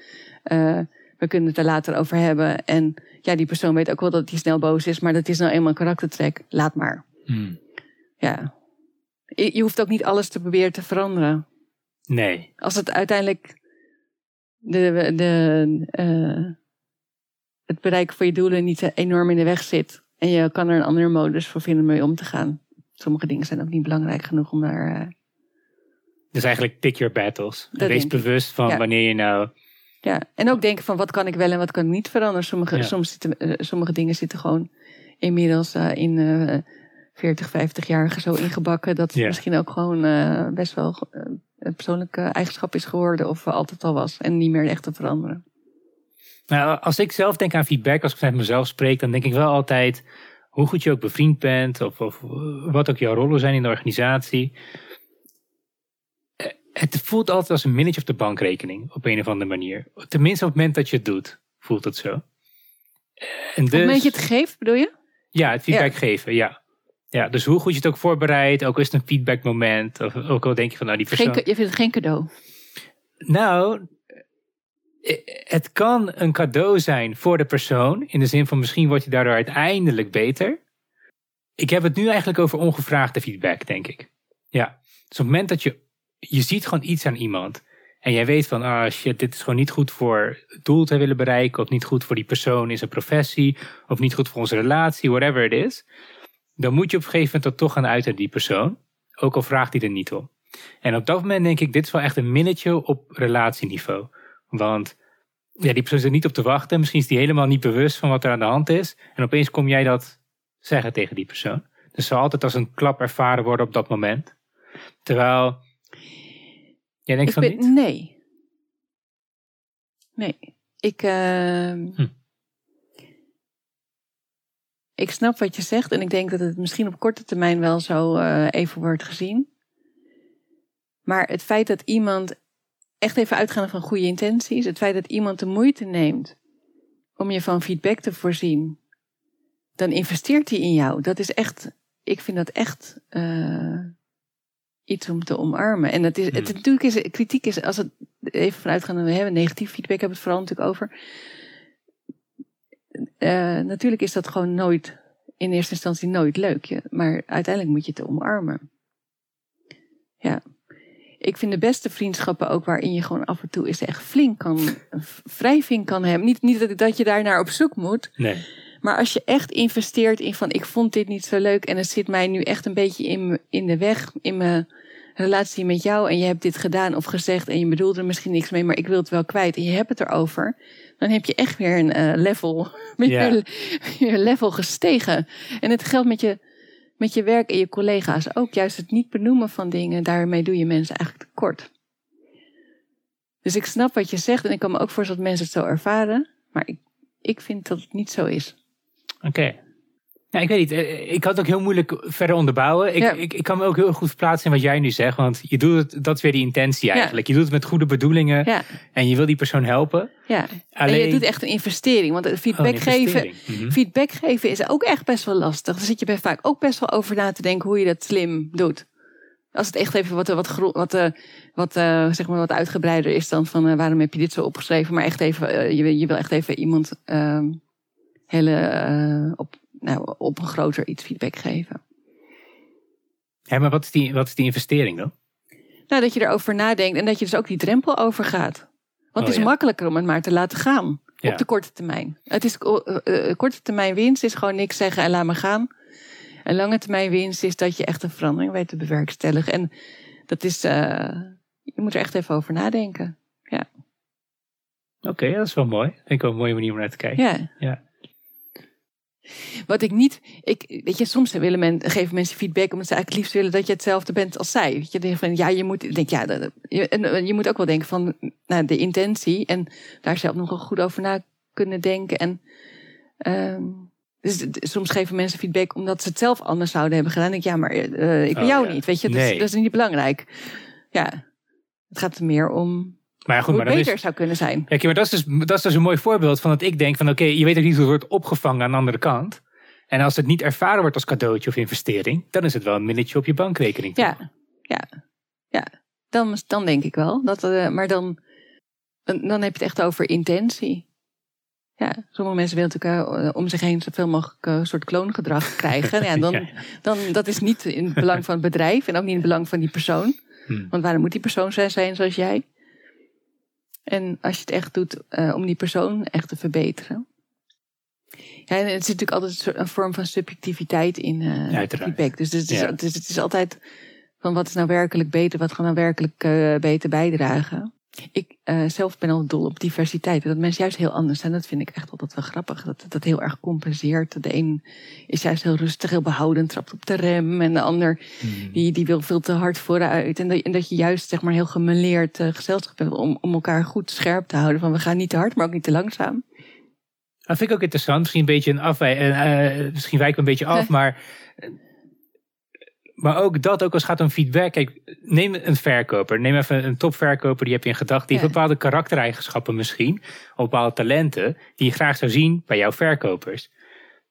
eh, we kunnen het er later over hebben. En ja, die persoon weet ook wel dat hij snel boos is. Maar dat is nou eenmaal een karaktertrek. Laat maar. Hmm. Ja. Je je hoeft ook niet alles te proberen te veranderen. Nee. Als het uiteindelijk de, de, eh, het bereiken van je doelen niet enorm in de weg zit. En je kan er een andere modus voor vinden om mee om te gaan. Sommige dingen zijn ook niet belangrijk genoeg om daar. Dus eigenlijk pick your battles. Dat wees bewust van Ja. wanneer je nou... ja. En ook denken van wat kan ik wel en wat kan ik niet veranderen. Sommige, Ja. soms zitten, eh, sommige dingen zitten gewoon inmiddels eh, in eh 40, 50 jaar zo ingebakken. Dat het misschien ook gewoon best wel een persoonlijke eigenschap is geworden. Of altijd al was. En niet meer echt te veranderen. Nou, als ik zelf denk aan feedback, als ik met mezelf spreek, dan denk ik wel altijd hoe goed je ook bevriend bent, of, of wat ook jouw rollen zijn in de organisatie. Eh, Het voelt altijd als een minnetje op de bankrekening, op een of andere manier. Tenminste, op het moment dat je het doet, voelt het zo. Eh, En Op het dus, moment dat je het geeft, bedoel je? ja, het feedback geven, ja. Ja, dus hoe goed je het ook voorbereidt, ook is het een feedbackmoment, of ook al denk je van, nou die persoon... Geen, je vindt het geen cadeau. Nou, eh, het kan een cadeau zijn voor de persoon. In de zin van misschien wordt je daardoor uiteindelijk beter. Ik heb het nu eigenlijk over ongevraagde feedback, denk ik. Ja, dus op het moment dat je, je ziet gewoon iets aan iemand. En jij weet van, ah shit, dit is gewoon niet goed voor het doel te willen bereiken. Of niet goed voor die persoon in zijn professie. Of niet goed voor onze relatie, whatever it is. Dan moet je op een gegeven moment dat toch gaan uiten die persoon. Ook al vraagt hij er niet om. En op dat moment denk ik, dit is wel echt een minnetje op relatieniveau. Want ja, die persoon is er niet op te wachten. Misschien is die helemaal niet bewust van wat er aan de hand is. En opeens kom jij dat zeggen tegen die persoon. Dus zal altijd als een klap ervaren worden op dat moment. Terwijl, jij denkt Ik van ben- niet? Nee. Nee. Ik. ehm, Hm. ik snap wat je zegt en ik denk dat het misschien op korte termijn wel zo uh, even wordt gezien. Maar het feit dat iemand echt even uitgaande van goede intenties, het feit dat iemand de moeite neemt om je van feedback te voorzien, dan investeert hij in jou. Dat is echt, ik vind dat echt uh, iets om te omarmen. En het is, het, hmm. natuurlijk is kritiek is, als het even vanuit gaan, we hebben negatief feedback, hebben we het vooral natuurlijk over. Uh, natuurlijk is dat gewoon nooit, in eerste instantie nooit leuk. Maar uiteindelijk moet je het omarmen. Ja ik vind de beste vriendschappen ook waarin je gewoon af en toe eens echt flink kan, wrijving kan hebben. Niet, niet dat je daar naar op zoek moet. Nee. Maar als je echt investeert in van ik vond dit niet zo leuk en het zit mij nu echt een beetje in, in de weg in mijn relatie met jou en je hebt dit gedaan of gezegd en je bedoelt er misschien niks mee, maar ik wil het wel kwijt en je hebt het erover, dan heb je echt weer een uh, level, [LAUGHS] weer level gestegen. En het geldt met je met je werk en je collega's ook. Juist het niet benoemen van dingen, daarmee doe je mensen eigenlijk tekort. Dus ik snap wat je zegt en ik kan me ook voorstellen dat mensen het zo ervaren. Maar ik, ik vind dat het niet zo is. Oké. Ja, ik weet niet. Eh, ik kan het ook heel moeilijk verder onderbouwen. Ik, ik, ik kan me ook heel goed verplaatsen in wat jij nu zegt. Want je doet het, dat is weer die intentie eigenlijk. Je doet het met goede bedoelingen. En je wil die persoon helpen. Ja. Alleen... En je doet echt een investering. Want feedback, oh, geven, mhm. feedback geven is ook echt best wel lastig. Daar zit je bij vaak ook best wel over na te denken hoe je dat slim doet. Als het echt even wat, wat, wat, wat, wat, uh, zeg maar wat uitgebreider is dan van uh, waarom heb je dit zo opgeschreven. Maar echt even, uh, je, je wil echt even iemand ehm, hele op nou, op een groter iets feedback geven. Ja, maar wat is die, wat is die investering dan? Nou, dat je erover nadenkt en dat je dus ook die drempel overgaat. Want het is oh, makkelijker om het maar te laten gaan. Op de korte termijn. Het is, uh, korte termijn winst is gewoon niks zeggen en laat me gaan. En lange termijn winst is dat je echt een verandering weet te bewerkstelligen. En dat is, uh, je moet er echt even over nadenken. Ja. Oké, dat is wel mooi. Vind ik wel een mooie manier om naar te kijken. Ja. ja. Wat ik niet, ik, weet je, soms willen men, geven mensen feedback omdat ze eigenlijk liefst willen dat je hetzelfde bent als zij. Weet je, denk van ja, je moet, denk ja, je, en je moet ook wel denken van nou, de intentie en daar zelf nog wel goed over na kunnen denken. En um, dus soms geven mensen feedback omdat ze het zelf anders zouden hebben gedaan. denk ik, ja, maar uh, ik ben oh, jou niet, weet je, dat, is, dat is niet belangrijk. Ja, het gaat er meer om maar ja, goed, maar beter zou kunnen zijn. Ja, maar dat is, dus, dat is dus een mooi voorbeeld van dat ik denk van oké, je weet ook niet hoe het wordt opgevangen aan de andere kant. En als het niet ervaren wordt als cadeautje of investering, dan is het wel een minnetje op je bankrekening. Ja, ja, ja. Dan, dan denk ik wel. Dat, uh, maar dan, dan heb je het echt over intentie. Ja, sommige mensen willen natuurlijk uh, om zich heen zoveel mogelijk uh, soort kloongedrag [LAUGHS] krijgen. ja, dan, dan, dat is niet in het belang van het bedrijf en ook niet in het belang van die persoon. Hmm. Want waarom moet die persoon zijn zoals jij? En als je het echt doet uh, om die persoon echt te verbeteren. Ja, en het zit natuurlijk altijd een vorm van subjectiviteit in uh, ja, feedback. Dus, het is, ja. dus het is altijd van wat is nou werkelijk beter, wat kan nou werkelijk uh, beter bijdragen. Ik uh, zelf ben al dol op diversiteit. Dat mensen juist heel anders zijn. Dat vind ik echt altijd wel grappig. Dat dat heel erg compenseert. De een is juist heel rustig, heel behoudend, trapt op de rem. En de ander hmm. die, die wil veel te hard vooruit. En dat, en dat je juist zeg maar heel gemeleerd uh, gezelschap hebt om, om elkaar goed scherp te houden. Van we gaan niet te hard, maar ook niet te langzaam. Dat vind ik ook interessant. Misschien een beetje een afwij, uh, misschien wijken we een beetje af, [LAUGHS] maar maar ook dat, ook als het gaat om feedback. Kijk, neem een verkoper. Neem even een topverkoper, die heb je in gedachten. Die heeft bepaalde karaktereigenschappen misschien. Of bepaalde talenten. Die je graag zou zien bij jouw verkopers.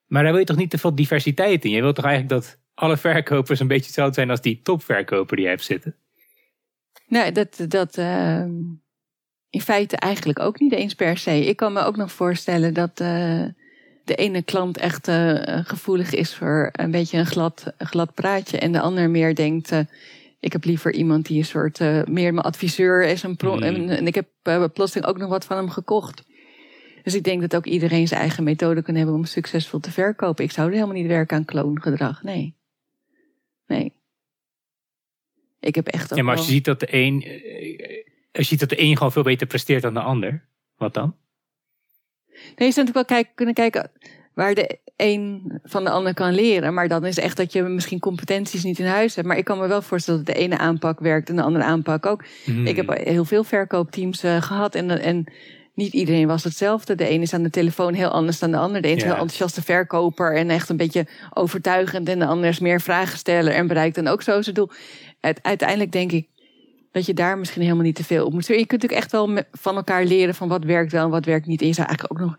Maar daar wil je toch niet te veel diversiteit in? Je wilt toch eigenlijk dat alle verkopers een beetje hetzelfde zijn als die topverkoper die je hebt zitten? Nee, dat, dat uh, in feite eigenlijk ook niet eens per se. Ik kan me ook nog voorstellen dat... Uh, de ene klant echt uh, gevoelig is voor een beetje een glad, glad praatje. En de ander meer denkt, uh, ik heb liever iemand die een soort uh, meer mijn adviseur is. En, mm. en, en, ik heb plotseling ook nog wat van hem gekocht. Dus ik denk dat ook iedereen zijn eigen methode kan hebben om succesvol te verkopen. Ik zou er helemaal niet werken aan kloongedrag. Nee. Nee. Ik heb echt. Ja, maar als je ziet dat de een. Als je ziet dat de een gewoon veel beter presteert dan de ander, wat dan? Nee, je zou natuurlijk wel kijken, kunnen kijken waar de een van de ander kan leren. Maar dan is echt dat je misschien competenties niet in huis hebt. Maar ik kan me wel voorstellen dat de ene aanpak werkt en de andere aanpak ook. Hmm. Ik heb heel veel verkoopteams uh, gehad. En, en niet iedereen was hetzelfde. De een is aan de telefoon heel anders dan de ander. De een is Ja. enthousiaste verkoper en echt een beetje overtuigend. En de ander is meer vragensteller en bereikt dan ook zo zijn doel. Uiteindelijk denk ik dat je daar misschien helemaal niet te veel op moet. Je kunt natuurlijk echt wel van elkaar leren van wat werkt wel en wat werkt niet. En je zou eigenlijk ook nog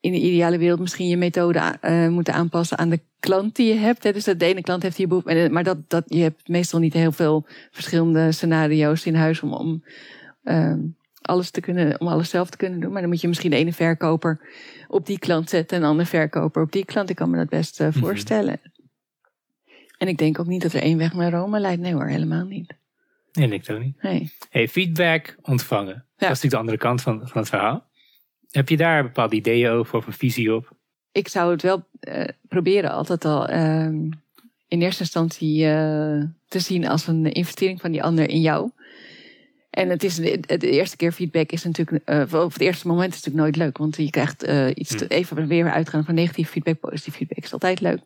in de ideale wereld misschien je methode eh, moeten aanpassen aan de klant die je hebt. Hè. Dus dat de ene klant heeft hier behoefte. eh, Maar dat, dat, je hebt meestal niet heel veel verschillende scenario's in huis om, om ehm, alles te kunnen, om alles zelf te kunnen doen. Maar dan moet je misschien de ene verkoper op die klant zetten en een andere verkoper op die klant. Ik kan me dat best eh, Mhm. voorstellen. En ik denk ook niet dat er één weg naar Rome leidt. Nee hoor, helemaal niet. Nee, ik ook niet. Nee. Hey, feedback ontvangen. Dat is natuurlijk de andere kant van, van het verhaal. Heb je daar bepaalde ideeën over of een visie op? ik zou het wel eh, proberen altijd al ehm, in eerste instantie eh, te zien als een investering van die ander in jou. En het is de, eerste keer feedback is natuurlijk, eh, of het eerste moment is natuurlijk nooit leuk, want je krijgt iets te, even weer uitgaan van negatief feedback, positief feedback is altijd leuk.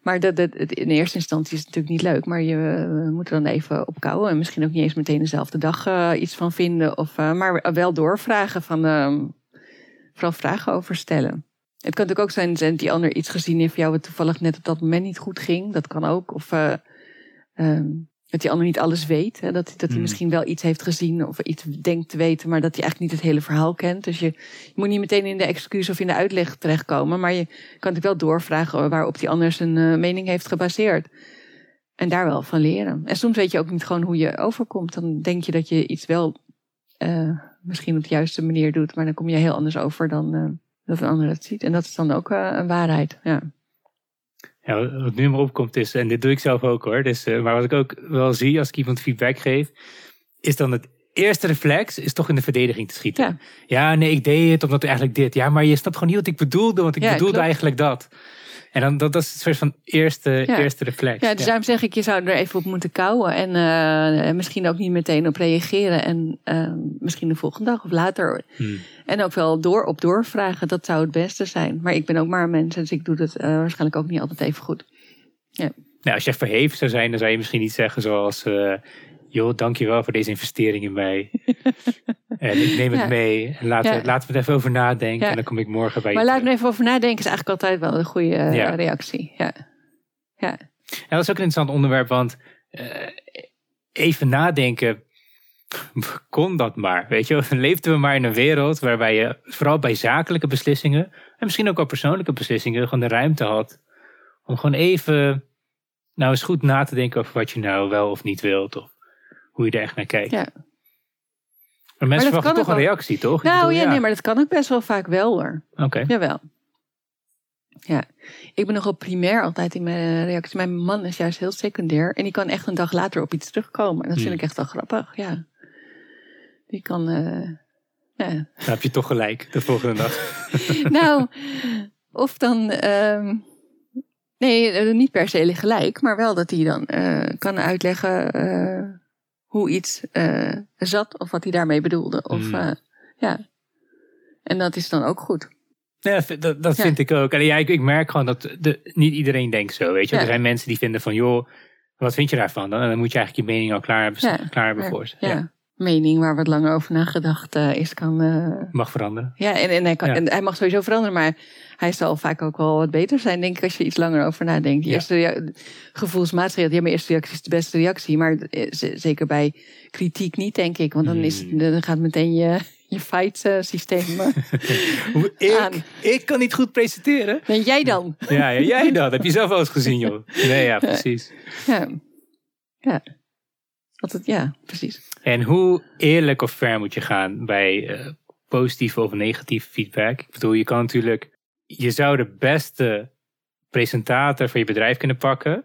Maar dat, in eerste instantie is het natuurlijk niet leuk, maar je moet er dan even op kouwen en misschien ook niet eens meteen dezelfde dag eh, iets van vinden, of, eh, maar wel doorvragen van, ehm, vooral vragen over stellen. Het kan natuurlijk ook zijn dat die ander iets gezien heeft van jou wat toevallig net op dat moment niet goed ging. Dat kan ook. Of eh, ehm, dat die ander niet alles weet. Hè? Dat, dat hij Hmm. misschien wel iets heeft gezien of iets denkt te weten, maar dat hij eigenlijk niet het hele verhaal kent. Dus je, je moet niet meteen in de excuus of in de uitleg terechtkomen. Maar je kan natuurlijk wel doorvragen waarop die ander zijn eh, mening heeft gebaseerd. En daar wel van leren. En soms weet je ook niet gewoon hoe je overkomt. Dan denk je dat je iets wel eh, misschien op de juiste manier doet, maar dan kom je heel anders over dan eh, dat een ander dat ziet. En dat is dan ook een waarheid. Ja. Ja, wat nu maar opkomt is, en dit doe ik zelf ook hoor, dus, eh, maar wat ik ook wel zie als ik iemand feedback geef, is dan het eerste reflex is toch in de verdediging te schieten. Ja. Ja, nee, ik deed het omdat eigenlijk dit. Ja, maar je snapt gewoon niet wat ik bedoelde, want ik Ja, bedoelde klopt. eigenlijk dat. En dan, dat, dat is een soort van eerste, Ja. eerste reflex. ja, dus daarom zeg ik, je zou er even op moeten kouwen. En eh, misschien ook niet meteen op reageren. En eh, misschien de volgende dag of later. Hmm. En ook wel door op doorvragen. Dat zou het beste zijn. Maar ik ben ook maar een mens. Dus ik doe dat eh, waarschijnlijk ook niet altijd even goed. Nou, als je verheven zou zijn, dan zou je misschien niet zeggen zoals... joh, dankjewel voor deze investering in mij. [LAUGHS] en ik neem het Ja. mee. En laten, Ja. laten we er even over nadenken. En dan kom ik morgen bij Maar je laat me even over nadenken. Is eigenlijk altijd wel een goede eh, reactie. Ja. Ja. Dat is ook een interessant onderwerp, want eh, even nadenken, [LAUGHS] kon dat maar. Weet je, dan leefden we maar in een wereld waarbij je vooral bij zakelijke beslissingen en misschien ook wel persoonlijke beslissingen gewoon de ruimte had om gewoon even nou eens goed na te denken over wat je nou wel of niet wilt of hoe je er echt naar kijkt. Ja. Maar mensen dat verwachten toch een reactie, toch? Nou bedoel, ja, nee, maar dat kan ook best wel vaak wel hoor. Oké. Jawel. Ja, ik ben nogal primair altijd in mijn reactie. Mijn man is juist heel secundair. En die kan echt een dag later op iets terugkomen. En dat vind Hmm. ik echt wel grappig, ja. Die kan, eh, ja. Dan heb je toch gelijk de volgende dag. [LAUGHS] nou, of dan, ehm, nee, eh, niet per se gelijk. Maar wel dat hij dan eh, kan uitleggen hoe iets eh, zat. Of wat hij daarmee bedoelde. Of, Hmm. eh, ja. En dat is dan ook goed. Ja, dat vind- dat, Ja. vind ik ook. En ja, ik, ik merk gewoon dat de, niet iedereen denkt zo. Weet je? Ja. Er zijn mensen die vinden van, joh, wat vind je daarvan? Dan, dan moet je eigenlijk je mening al klaar hebben, klaar hebben voor ze. ja. Mening waar wat langer over nagedacht eh, is, kan. eh, Mag veranderen. ja, en, en, hij kan, Ja. en hij mag sowieso veranderen, maar hij zal vaak ook wel wat beter zijn, denk ik, als je iets langer over nadenkt. Ja. eerste gevoelsmatig, ja, mijn eerste reactie is de beste reactie, maar eh, zeker bij kritiek niet, denk ik, want dan, is, Hmm. dan gaat meteen je, je fight systeem. [LAUGHS] Aan. Ik, ik kan niet goed presenteren. en jij dan? Ja, ja, jij dat. Heb je zelf wel eens gezien, joh. Nee, ja, [LAUGHS] precies. Ja. Ja. Altijd, ja, precies. En hoe eerlijk of ver moet je gaan bij eh, positieve of negatieve feedback? Ik bedoel, je kan natuurlijk, je zou de beste presentator van je bedrijf kunnen pakken.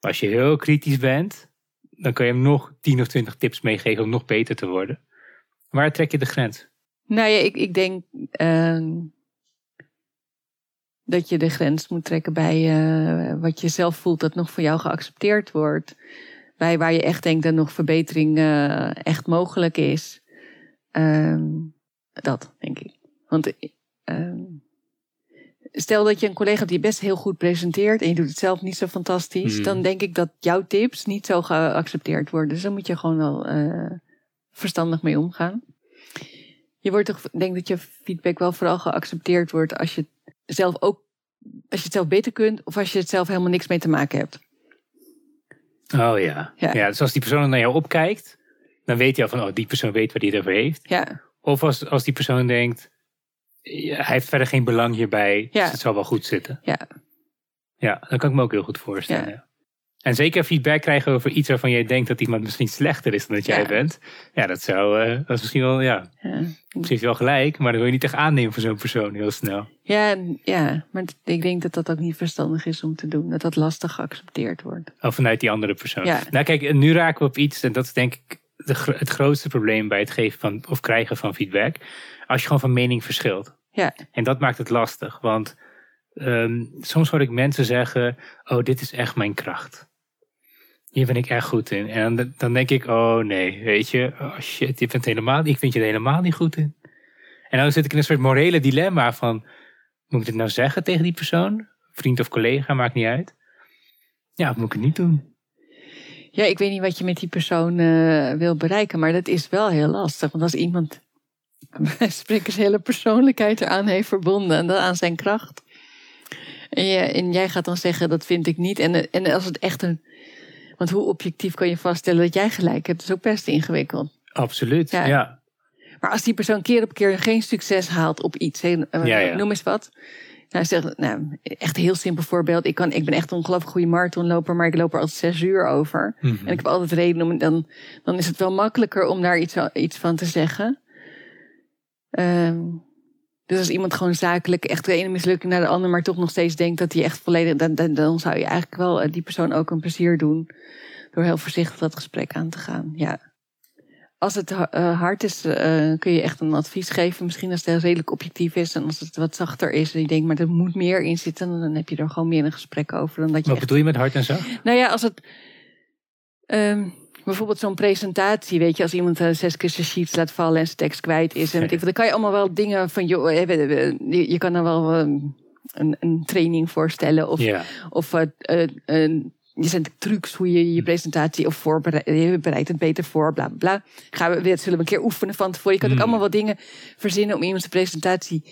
Als je heel kritisch bent, dan kan je hem nog 10 of 20 tips meegeven om nog beter te worden. Waar trek je de grens? Nou ja, ik, ik denk ehm, dat je de grens moet trekken bij eh, wat je zelf voelt dat nog voor jou geaccepteerd wordt. Bij waar je echt denkt dat nog verbetering eh, echt mogelijk is. Ehm, dat, denk ik. Want ehm, stel dat je een collega die best heel goed presenteert en je doet het zelf niet zo fantastisch, Hmm. dan denk ik dat jouw tips niet zo geaccepteerd worden. Dus daar moet je gewoon wel eh, verstandig mee omgaan. Je wordt toch, denk dat je feedback wel vooral geaccepteerd wordt als je zelf ook, als je het zelf beter kunt of als je het zelf helemaal niks mee te maken hebt. Oh ja. Ja. ja. dus als die persoon naar jou opkijkt, dan weet je al van, oh, die persoon weet waar hij het over heeft. Ja, Of als, als die persoon denkt, ja, hij heeft verder geen belang hierbij, Ja. dus het zal wel goed zitten. ja, Ja, dat kan ik me ook heel goed voorstellen. Ja. En zeker feedback krijgen over iets waarvan jij denkt dat iemand misschien slechter is dan dat jij Ja. bent. Ja, dat zou, eh, dat is misschien wel, ja, ja. wel gelijk, maar dan wil je niet echt aannemen voor zo'n persoon heel snel. Ja, ja, maar ik denk dat dat ook niet verstandig is om te doen. Dat dat lastig geaccepteerd wordt. Of vanuit die andere persoon. Ja. Nou kijk, nu raken we op iets, en dat is denk ik de, het grootste probleem bij het geven van, of krijgen van feedback. Als je gewoon van mening verschilt. Ja, En dat maakt het lastig, want ehm, soms hoor ik mensen zeggen, oh, dit is echt mijn kracht. Hier ben ik echt goed in. En dan, denk ik, oh nee, weet je, oh shit, je bent helemaal, ik vind je er helemaal niet goed in. En dan zit ik in een soort morele dilemma van, moet ik dit nou zeggen tegen die persoon? Vriend of collega, maakt niet uit. Ja, of moet ik het niet doen? ja ik weet niet wat je met die persoon eh, wil bereiken, maar dat is wel heel lastig. Want als iemand [LAUGHS] zijn hele persoonlijkheid eraan heeft verbonden en dan aan zijn kracht. En, en jij gaat dan zeggen, dat vind ik niet. En, en als het echt een... Want hoe objectief kan je vaststellen dat jij gelijk hebt? Dat is ook best ingewikkeld. Absoluut, Ja. ja. Maar als die persoon keer op keer geen succes haalt op iets, hè, eh, Ja, ja. noem eens wat. Nou, zeg, nou, echt een heel simpel voorbeeld. Ik, kan, ik ben echt een ongelooflijk goede marathonloper, maar ik loop er altijd zes uur over. Mhm. En ik heb altijd reden om, dan, dan is het wel makkelijker om daar iets, iets van te zeggen. Ehm, dus als iemand gewoon zakelijk echt de ene mislukking naar de andere, maar toch nog steeds denkt dat hij echt volledig, dan, dan, dan zou je eigenlijk wel eh, die persoon ook een plezier doen door heel voorzichtig dat gesprek aan te gaan. Ja. Als het eh, hard is, eh, kun je echt een advies geven. Misschien als het redelijk objectief is en als het wat zachter is en je denkt, maar er moet meer in zitten, dan heb je er gewoon meer een gesprek over dan dat je Wat echt bedoel je met hard en zo? nou ja, als het. ehm, bijvoorbeeld zo'n presentatie, weet je, als iemand eh, zes keer zijn sheets laat vallen en zijn tekst kwijt is. En weet ik, [LAUGHS] dan kan je allemaal wel dingen van, joh, eh, je, je kan er wel ehm, een, een training voorstellen. Of, of eh, eh, je zijn trucs hoe je je presentatie of voorbereidt. Je bereidt het beter voor, bla bla. Gaan we, dit zullen we een keer oefenen van tevoren. Je kan ook Hmm. allemaal wat dingen verzinnen om iemands presentatie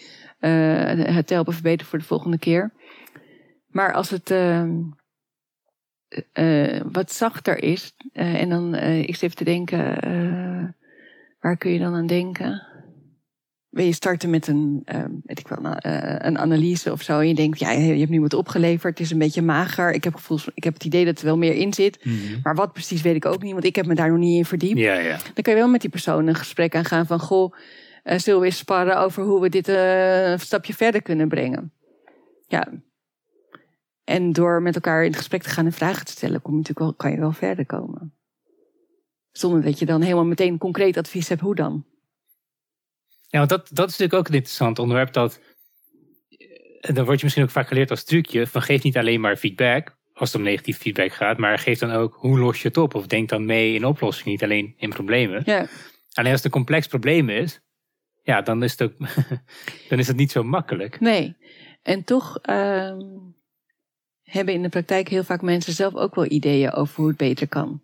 te helpen verbeteren voor de volgende keer. Maar als het ehm, eh, wat zachter is, eh, en dan eh, ik zit even te denken, eh, waar kun je dan aan denken? Wil je starten met een, eh, weet ik wel, nou, eh, een analyse of zo? En je denkt, ja, je hebt nu wat opgeleverd, het is een beetje mager. Ik heb, gevoel, ik heb het idee dat er wel meer in zit. Mhm. Maar wat precies weet ik ook niet, want ik heb me daar nog niet in verdiept. Ja, ja. Dan kan je wel met die persoon een gesprek aangaan van... Goh, eh, zullen we eens sparren over hoe we dit eh, een stapje verder kunnen brengen? Ja. En door met elkaar in het gesprek te gaan en vragen te stellen... Kom je natuurlijk wel, kan je wel verder komen. Zonder dat je dan helemaal meteen concreet advies hebt. Hoe dan? Ja, want dat, dat is natuurlijk ook een interessant onderwerp. Dat, en dan word je misschien ook vaak geleerd als trucje. Van geef niet alleen maar feedback. Als het om negatief feedback gaat. Maar geef dan ook hoe los je het op. Of denk dan mee in oplossingen. Niet alleen in problemen. Ja, Alleen als het een complex probleem is. Ja, dan is het ook [LAUGHS] dan is het niet zo makkelijk. nee. En toch ehm, hebben in de praktijk heel vaak mensen zelf ook wel ideeën over hoe het beter kan.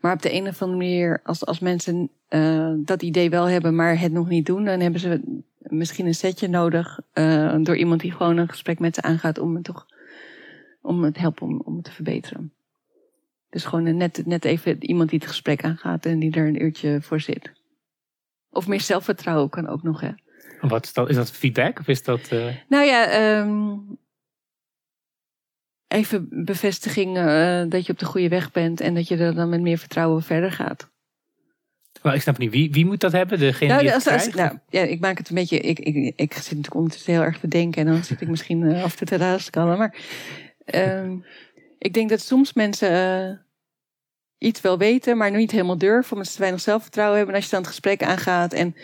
Maar op de een of andere manier, als, als mensen eh, dat idee wel hebben, maar het nog niet doen, dan hebben ze misschien een setje nodig eh, door iemand die gewoon een gesprek met ze aangaat om het toch om het helpen om, om het te verbeteren. Dus gewoon net, net even iemand die het gesprek aangaat en die er een uurtje voor zit. Of meer zelfvertrouwen kan ook nog, hè. Wat is, dat, is dat feedback? Of is dat. eh, Nou ja, ehm, even bevestiging eh, dat je op de goede weg bent en dat je er dan met meer vertrouwen verder gaat. ik snap niet. Wie, wie moet dat hebben? Degene Nou, die het als, als- krijgt? nou, ja, ik maak het een beetje. Ik, ik, ik zit natuurlijk ondertussen heel erg te denken en dan zit ik misschien eh, af te terraskallen. Maar ehm, ik denk dat soms mensen eh, iets wel weten, maar niet helemaal durven, omdat ze weinig zelfvertrouwen hebben. En als je dan het gesprek aangaat en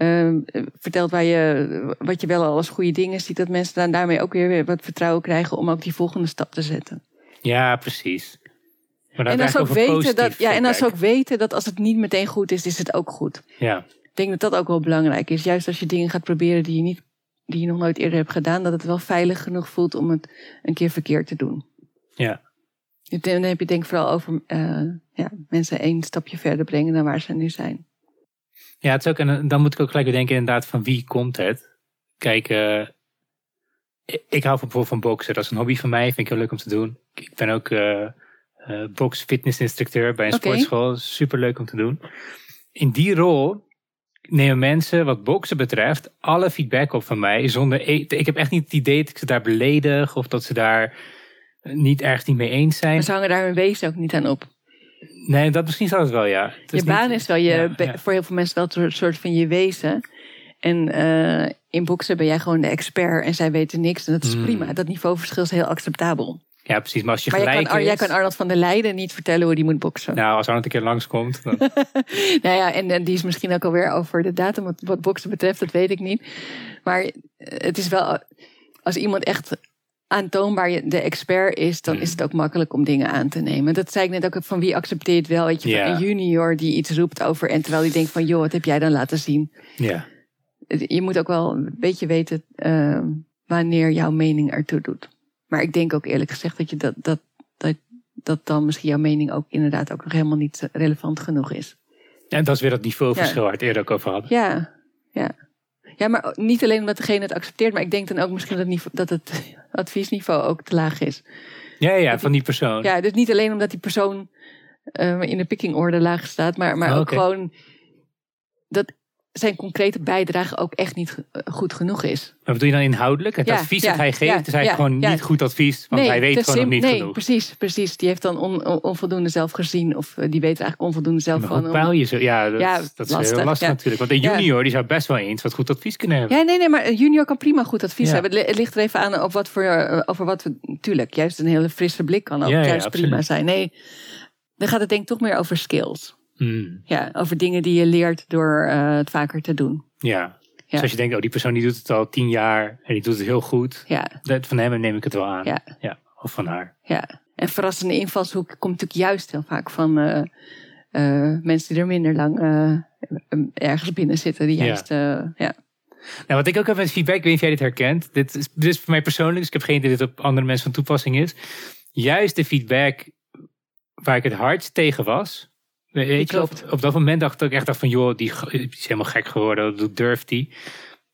ehm, vertelt waar je, wat je wel al als goede dingen ziet, dat mensen dan daarmee ook weer wat vertrouwen krijgen om ook die volgende stap te zetten. Ja, precies. Maar En als, ze ook eigenlijk over weten dat, ja, en weten dat als het niet meteen goed is, is het ook goed. Ja, Ik denk dat dat ook wel belangrijk is. Juist als je dingen gaat proberen die je, niet, die je nog nooit eerder hebt gedaan, dat het wel veilig genoeg voelt om het een keer verkeerd te doen. ja. Dan heb je denk ik vooral over eh, ja, mensen één stapje verder brengen dan waar ze nu zijn. Ja, het is ook, en dan moet ik ook gelijk weer denken inderdaad van wie komt het. Kijk, uh, ik hou bijvoorbeeld van boksen. Dat is een hobby van mij. Vind ik heel leuk om te doen. Ik ben ook uh, uh, box fitness instructeur bij een okay. sportschool. Super leuk om te doen. In die rol nemen mensen, wat boksen betreft, alle feedback op van mij. Zonder, e- ik heb echt niet het idee dat ik ze daar beledig of dat ze daar niet ergens niet mee eens zijn. Maar ze hangen daar hun wezen ook niet aan op. Nee, dat misschien zou het wel, ja. Het je baan is wel je, ja, ja. voor heel veel mensen wel een soort van je wezen. En uh, in boksen ben jij gewoon de expert en zij weten niks. En dat is mm. prima. Dat niveauverschil is heel acceptabel. Ja, precies. Maar als je maar gelijk jij kan, is... jij kan Arnold van der Leijden niet vertellen hoe die moet boksen. Nou, als Arnold een keer langskomt. Dan... [LAUGHS] nou ja, en, en, die is misschien ook alweer over de datum wat, wat boksen betreft. Dat weet ik niet. Maar het is wel... Als iemand echt aantoonbaar de expert is, dan is het ook makkelijk om dingen aan te nemen. Dat zei ik net ook van wie accepteert wel, weet je, Ja. van een junior die iets roept over en terwijl die denkt van joh, wat heb jij dan laten zien? Ja. Je moet ook wel een beetje weten uh, wanneer jouw mening ertoe doet. Maar ik denk ook eerlijk gezegd dat je dat, dat, dat, dat dan misschien jouw mening ook inderdaad ook nog helemaal niet relevant genoeg is. En dat is weer dat niveauverschil waar we het eerder ook over hadden. Ja, ja. Ja, maar niet alleen omdat degene het accepteert, maar ik denk dan ook misschien dat, niveau, dat het [LAUGHS] adviesniveau ook te laag is. Ja, ja, van die persoon. Ja, dus niet alleen omdat die persoon uh, in de pickingorde laag staat, maar, maar Oh, ook oké. gewoon dat zijn concrete bijdrage ook echt niet goed genoeg is. Maar bedoel je dan inhoudelijk? Het Ja, advies ja, dat hij geeft ja, is eigenlijk gewoon niet goed advies, want hij weet gewoon nog niet nee, genoeg. precies, precies. Die heeft dan on, on- onvoldoende zelf gezien of eh, die weet eigenlijk onvoldoende zelf van. hoe peil je zo? Ja, dat, is lastig, heel lastig natuurlijk. Want een junior die zou best wel eens wat goed advies kunnen hebben. Ja, nee, nee, maar een junior kan prima goed advies hebben. Het li- Het ligt er even aan op wat voor, eh, over wat we. Tuurlijk, juist een hele frisse blik kan ook juist prima zijn. Nee, dan gaat het denk ik toch meer over skills. Hmm, Ja, over dingen die je leert door eh, het vaker te doen. ja. Ja. Dus als je denkt, oh die persoon die doet het al tien jaar en die doet het heel goed. Ja, Dat, van hem neem ik het wel aan. Ja. Of van haar. ja. En verrassende invalshoek komt natuurlijk juist heel vaak van eh, eh, mensen die er minder lang ergens binnen zitten. Die Ja. juist, eh, ja. Nou, wat ik ook heb met feedback, ik weet niet of jij dit herkent. Dit is, dit is voor mij persoonlijk, dus ik heb geen idee dat dit op andere mensen van toepassing is. Juist de feedback waar ik het hardst tegen was. Weet je, op, op dat moment dacht ik echt dacht van, joh, die, die is helemaal gek geworden, dat durft die.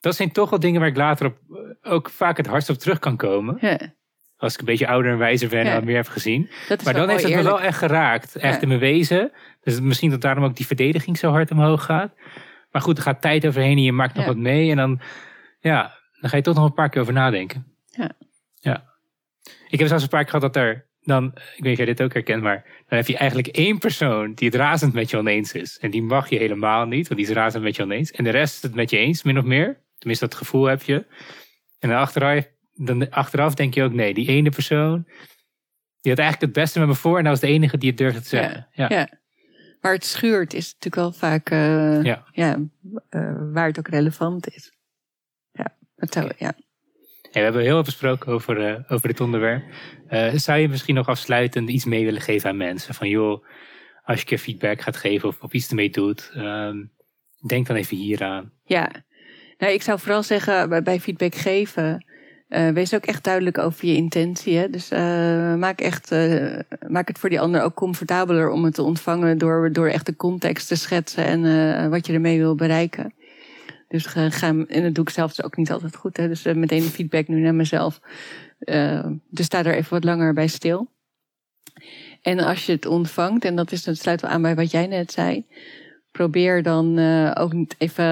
Dat zijn toch wel dingen waar ik later op, eh, ook vaak het hardst op terug kan komen. ja. Als ik een beetje ouder en wijzer ben en wat meer heb gezien. Maar dan heeft het me wel echt geraakt. Echt Ja. in mijn wezen. Dus misschien dat daarom ook die verdediging zo hard omhoog gaat. Maar goed, er gaat tijd overheen en je maakt nog wat mee. En dan, ja, dan ga je toch nog een paar keer over nadenken. Ja. Ja. Ik heb zelfs een paar keer gehad dat er dan, ik weet jij dit ook herkent, maar dan heb je eigenlijk één persoon die het razend met je oneens is. En die mag je helemaal niet, want die is razend met je oneens. En de rest is het met je eens, min of meer. Tenminste, dat gevoel heb je. En dan achteraf, dan achteraf denk je ook, nee, die ene persoon, die had eigenlijk het beste met me voor. En dat was de enige die het durfde te zeggen. Ja. Ja. Waar het schuurt is natuurlijk wel vaak eh, Ja. ja. eh, waar het ook relevant is. Ja, dat zou, ja. We hebben heel veel besproken over, eh, over dit onderwerp. Eh, zou je misschien nog afsluitend iets mee willen geven aan mensen? Van joh, als je keer feedback gaat geven of, of iets ermee doet, ehm, denk dan even hieraan. ja. Nou, ik zou vooral zeggen, bij, bij feedback geven, eh, wees ook echt duidelijk over je intentie. Hè? Dus maak, echt, maak het voor die ander ook comfortabeler om het te ontvangen door, door echt de context te schetsen en wat je ermee wil bereiken. Dus ga, ga, en dat doe ik zelf dus ook niet altijd goed. Hè? Dus eh, meteen feedback nu naar mezelf. Eh, dus sta er even wat langer bij stil. En als je het ontvangt, en dat, is, dat sluit wel aan bij wat jij net zei. Probeer dan eh, ook niet even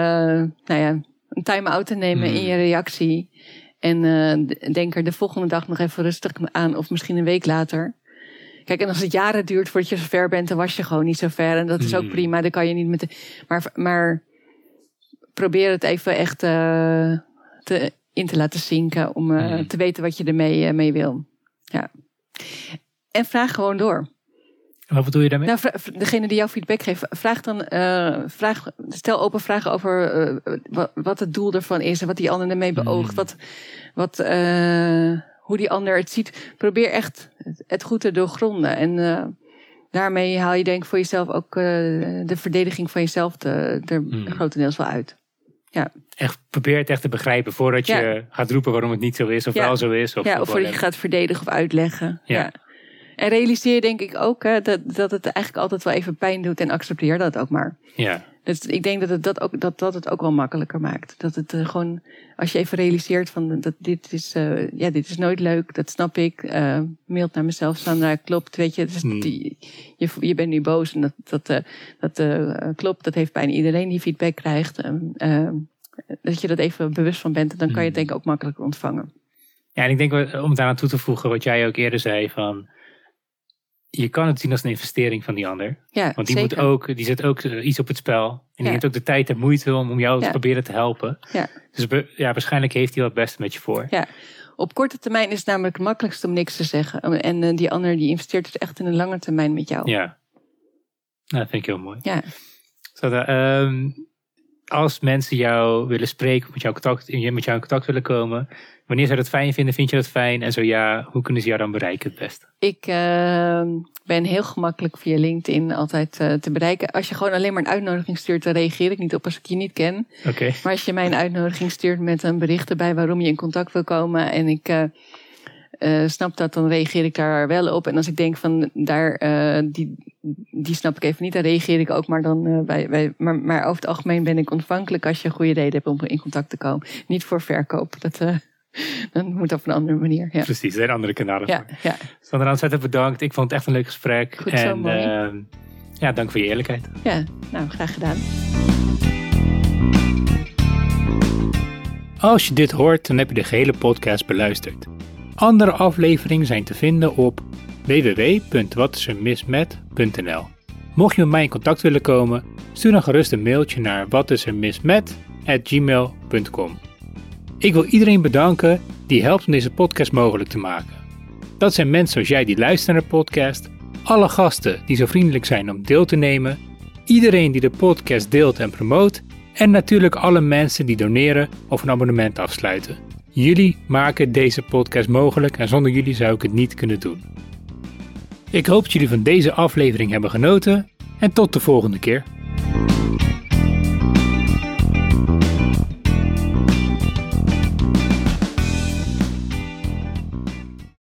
nou ja, een time-out te nemen Hmm. in je reactie. En denk er de volgende dag nog even rustig aan, of misschien een week later. Kijk, en als het jaren duurt voordat je zover bent, dan was je gewoon niet zo ver. En dat is ook Hmm. prima, dan kan je niet met de. Maar, maar probeer het even echt eh, te, in te laten zinken om eh, Hmm. te weten wat je ermee eh, mee wil. Ja. En vraag gewoon door. En wat bedoel je daarmee? Nou, degene die jouw feedback geeft, vraag dan, vraag, stel open vragen over wat, wat het doel ervan is en wat die ander ermee beoogt, Hmm. wat, wat, hoe die ander het ziet. Probeer echt het, goed te doorgronden. En daarmee haal je denk ik voor jezelf ook de verdediging van jezelf er Hmm. grotendeels wel uit. Echt, probeer het echt te begrijpen voordat je Ja. gaat roepen waarom het niet zo is of Ja. wel zo is. Of, ja, of voordat je gaat verdedigen of uitleggen. Ja. Ja. En realiseer denk ik ook hè, dat, dat het eigenlijk altijd wel even pijn doet en accepteer dat ook maar. Ja, Dus ik denk dat het, dat, ook, dat, dat het ook wel makkelijker maakt. Dat het uh, gewoon, als je even realiseert van dat dit is, uh, ja, dit is nooit leuk, dat snap ik. Uh, mailt naar mezelf, Sandra, klopt, weet je. Dus hmm. die, je, je bent nu boos en dat, dat, dat klopt. Dat heeft bijna iedereen die feedback krijgt. dat je dat even bewust van bent, dan kan je het hmm. denk ik ook makkelijker ontvangen. Ja, en ik denk om daaraan toe te voegen wat jij ook eerder zei van je kan het zien als een investering van die ander. Ja, Want die, moet ook, die zet ook eh, iets op het spel. En die heeft ook de tijd en moeite om, om jou te proberen te helpen. Ja. Dus ja, waarschijnlijk heeft hij wat het beste met je voor. Ja. Op korte termijn is het namelijk het makkelijkste om niks te zeggen. En uh, die ander die investeert het echt in een lange termijn met jou. Ja. Nou, dat vind ik heel mooi. Ja. Zodat, um, als mensen jou willen spreken, met jou, contact, met jou in contact willen komen, wanneer zou je dat fijn vinden? Vind je dat fijn? En zo ja, hoe kunnen ze jou dan bereiken het beste? Ik uh, ben heel gemakkelijk via LinkedIn altijd uh, te bereiken. Als je gewoon alleen maar een uitnodiging stuurt, dan reageer ik niet op als ik je niet ken. Oké. Maar als je mij een uitnodiging stuurt met een bericht erbij waarom je in contact wil komen en ik uh, uh, snap dat, dan reageer ik daar wel op. En als ik denk van daar, uh, die, die snap ik even niet, dan reageer ik ook. Maar, dan, uh, bij, bij, maar, maar over het algemeen ben ik ontvankelijk als je een goede reden hebt om in contact te komen. Niet voor verkoop. Dat, [LAUGHS] dan moet dat op een andere manier. Ja. Precies, er zijn andere kanalen ja, voor. Ja. Sandra, ontzettend bedankt. Ik vond het echt een leuk gesprek. Goed en, mooi. Ja, dank voor je eerlijkheid. Ja, nou, graag gedaan. Als je dit hoort, dan heb je de gehele podcast beluisterd. Andere afleveringen zijn te vinden op www.watisermismet.nl. Mocht je met mij in contact willen komen, stuur dan gerust een mailtje naar watisermismet@gmail.com. Ik wil iedereen bedanken die helpt om deze podcast mogelijk te maken. Dat zijn mensen zoals jij die luisteren naar de podcast, alle gasten die zo vriendelijk zijn om deel te nemen, iedereen die de podcast deelt en promoot en natuurlijk alle mensen die doneren of een abonnement afsluiten. Jullie maken deze podcast mogelijk en zonder jullie zou ik het niet kunnen doen. Ik hoop dat jullie van deze aflevering hebben genoten en tot de volgende keer.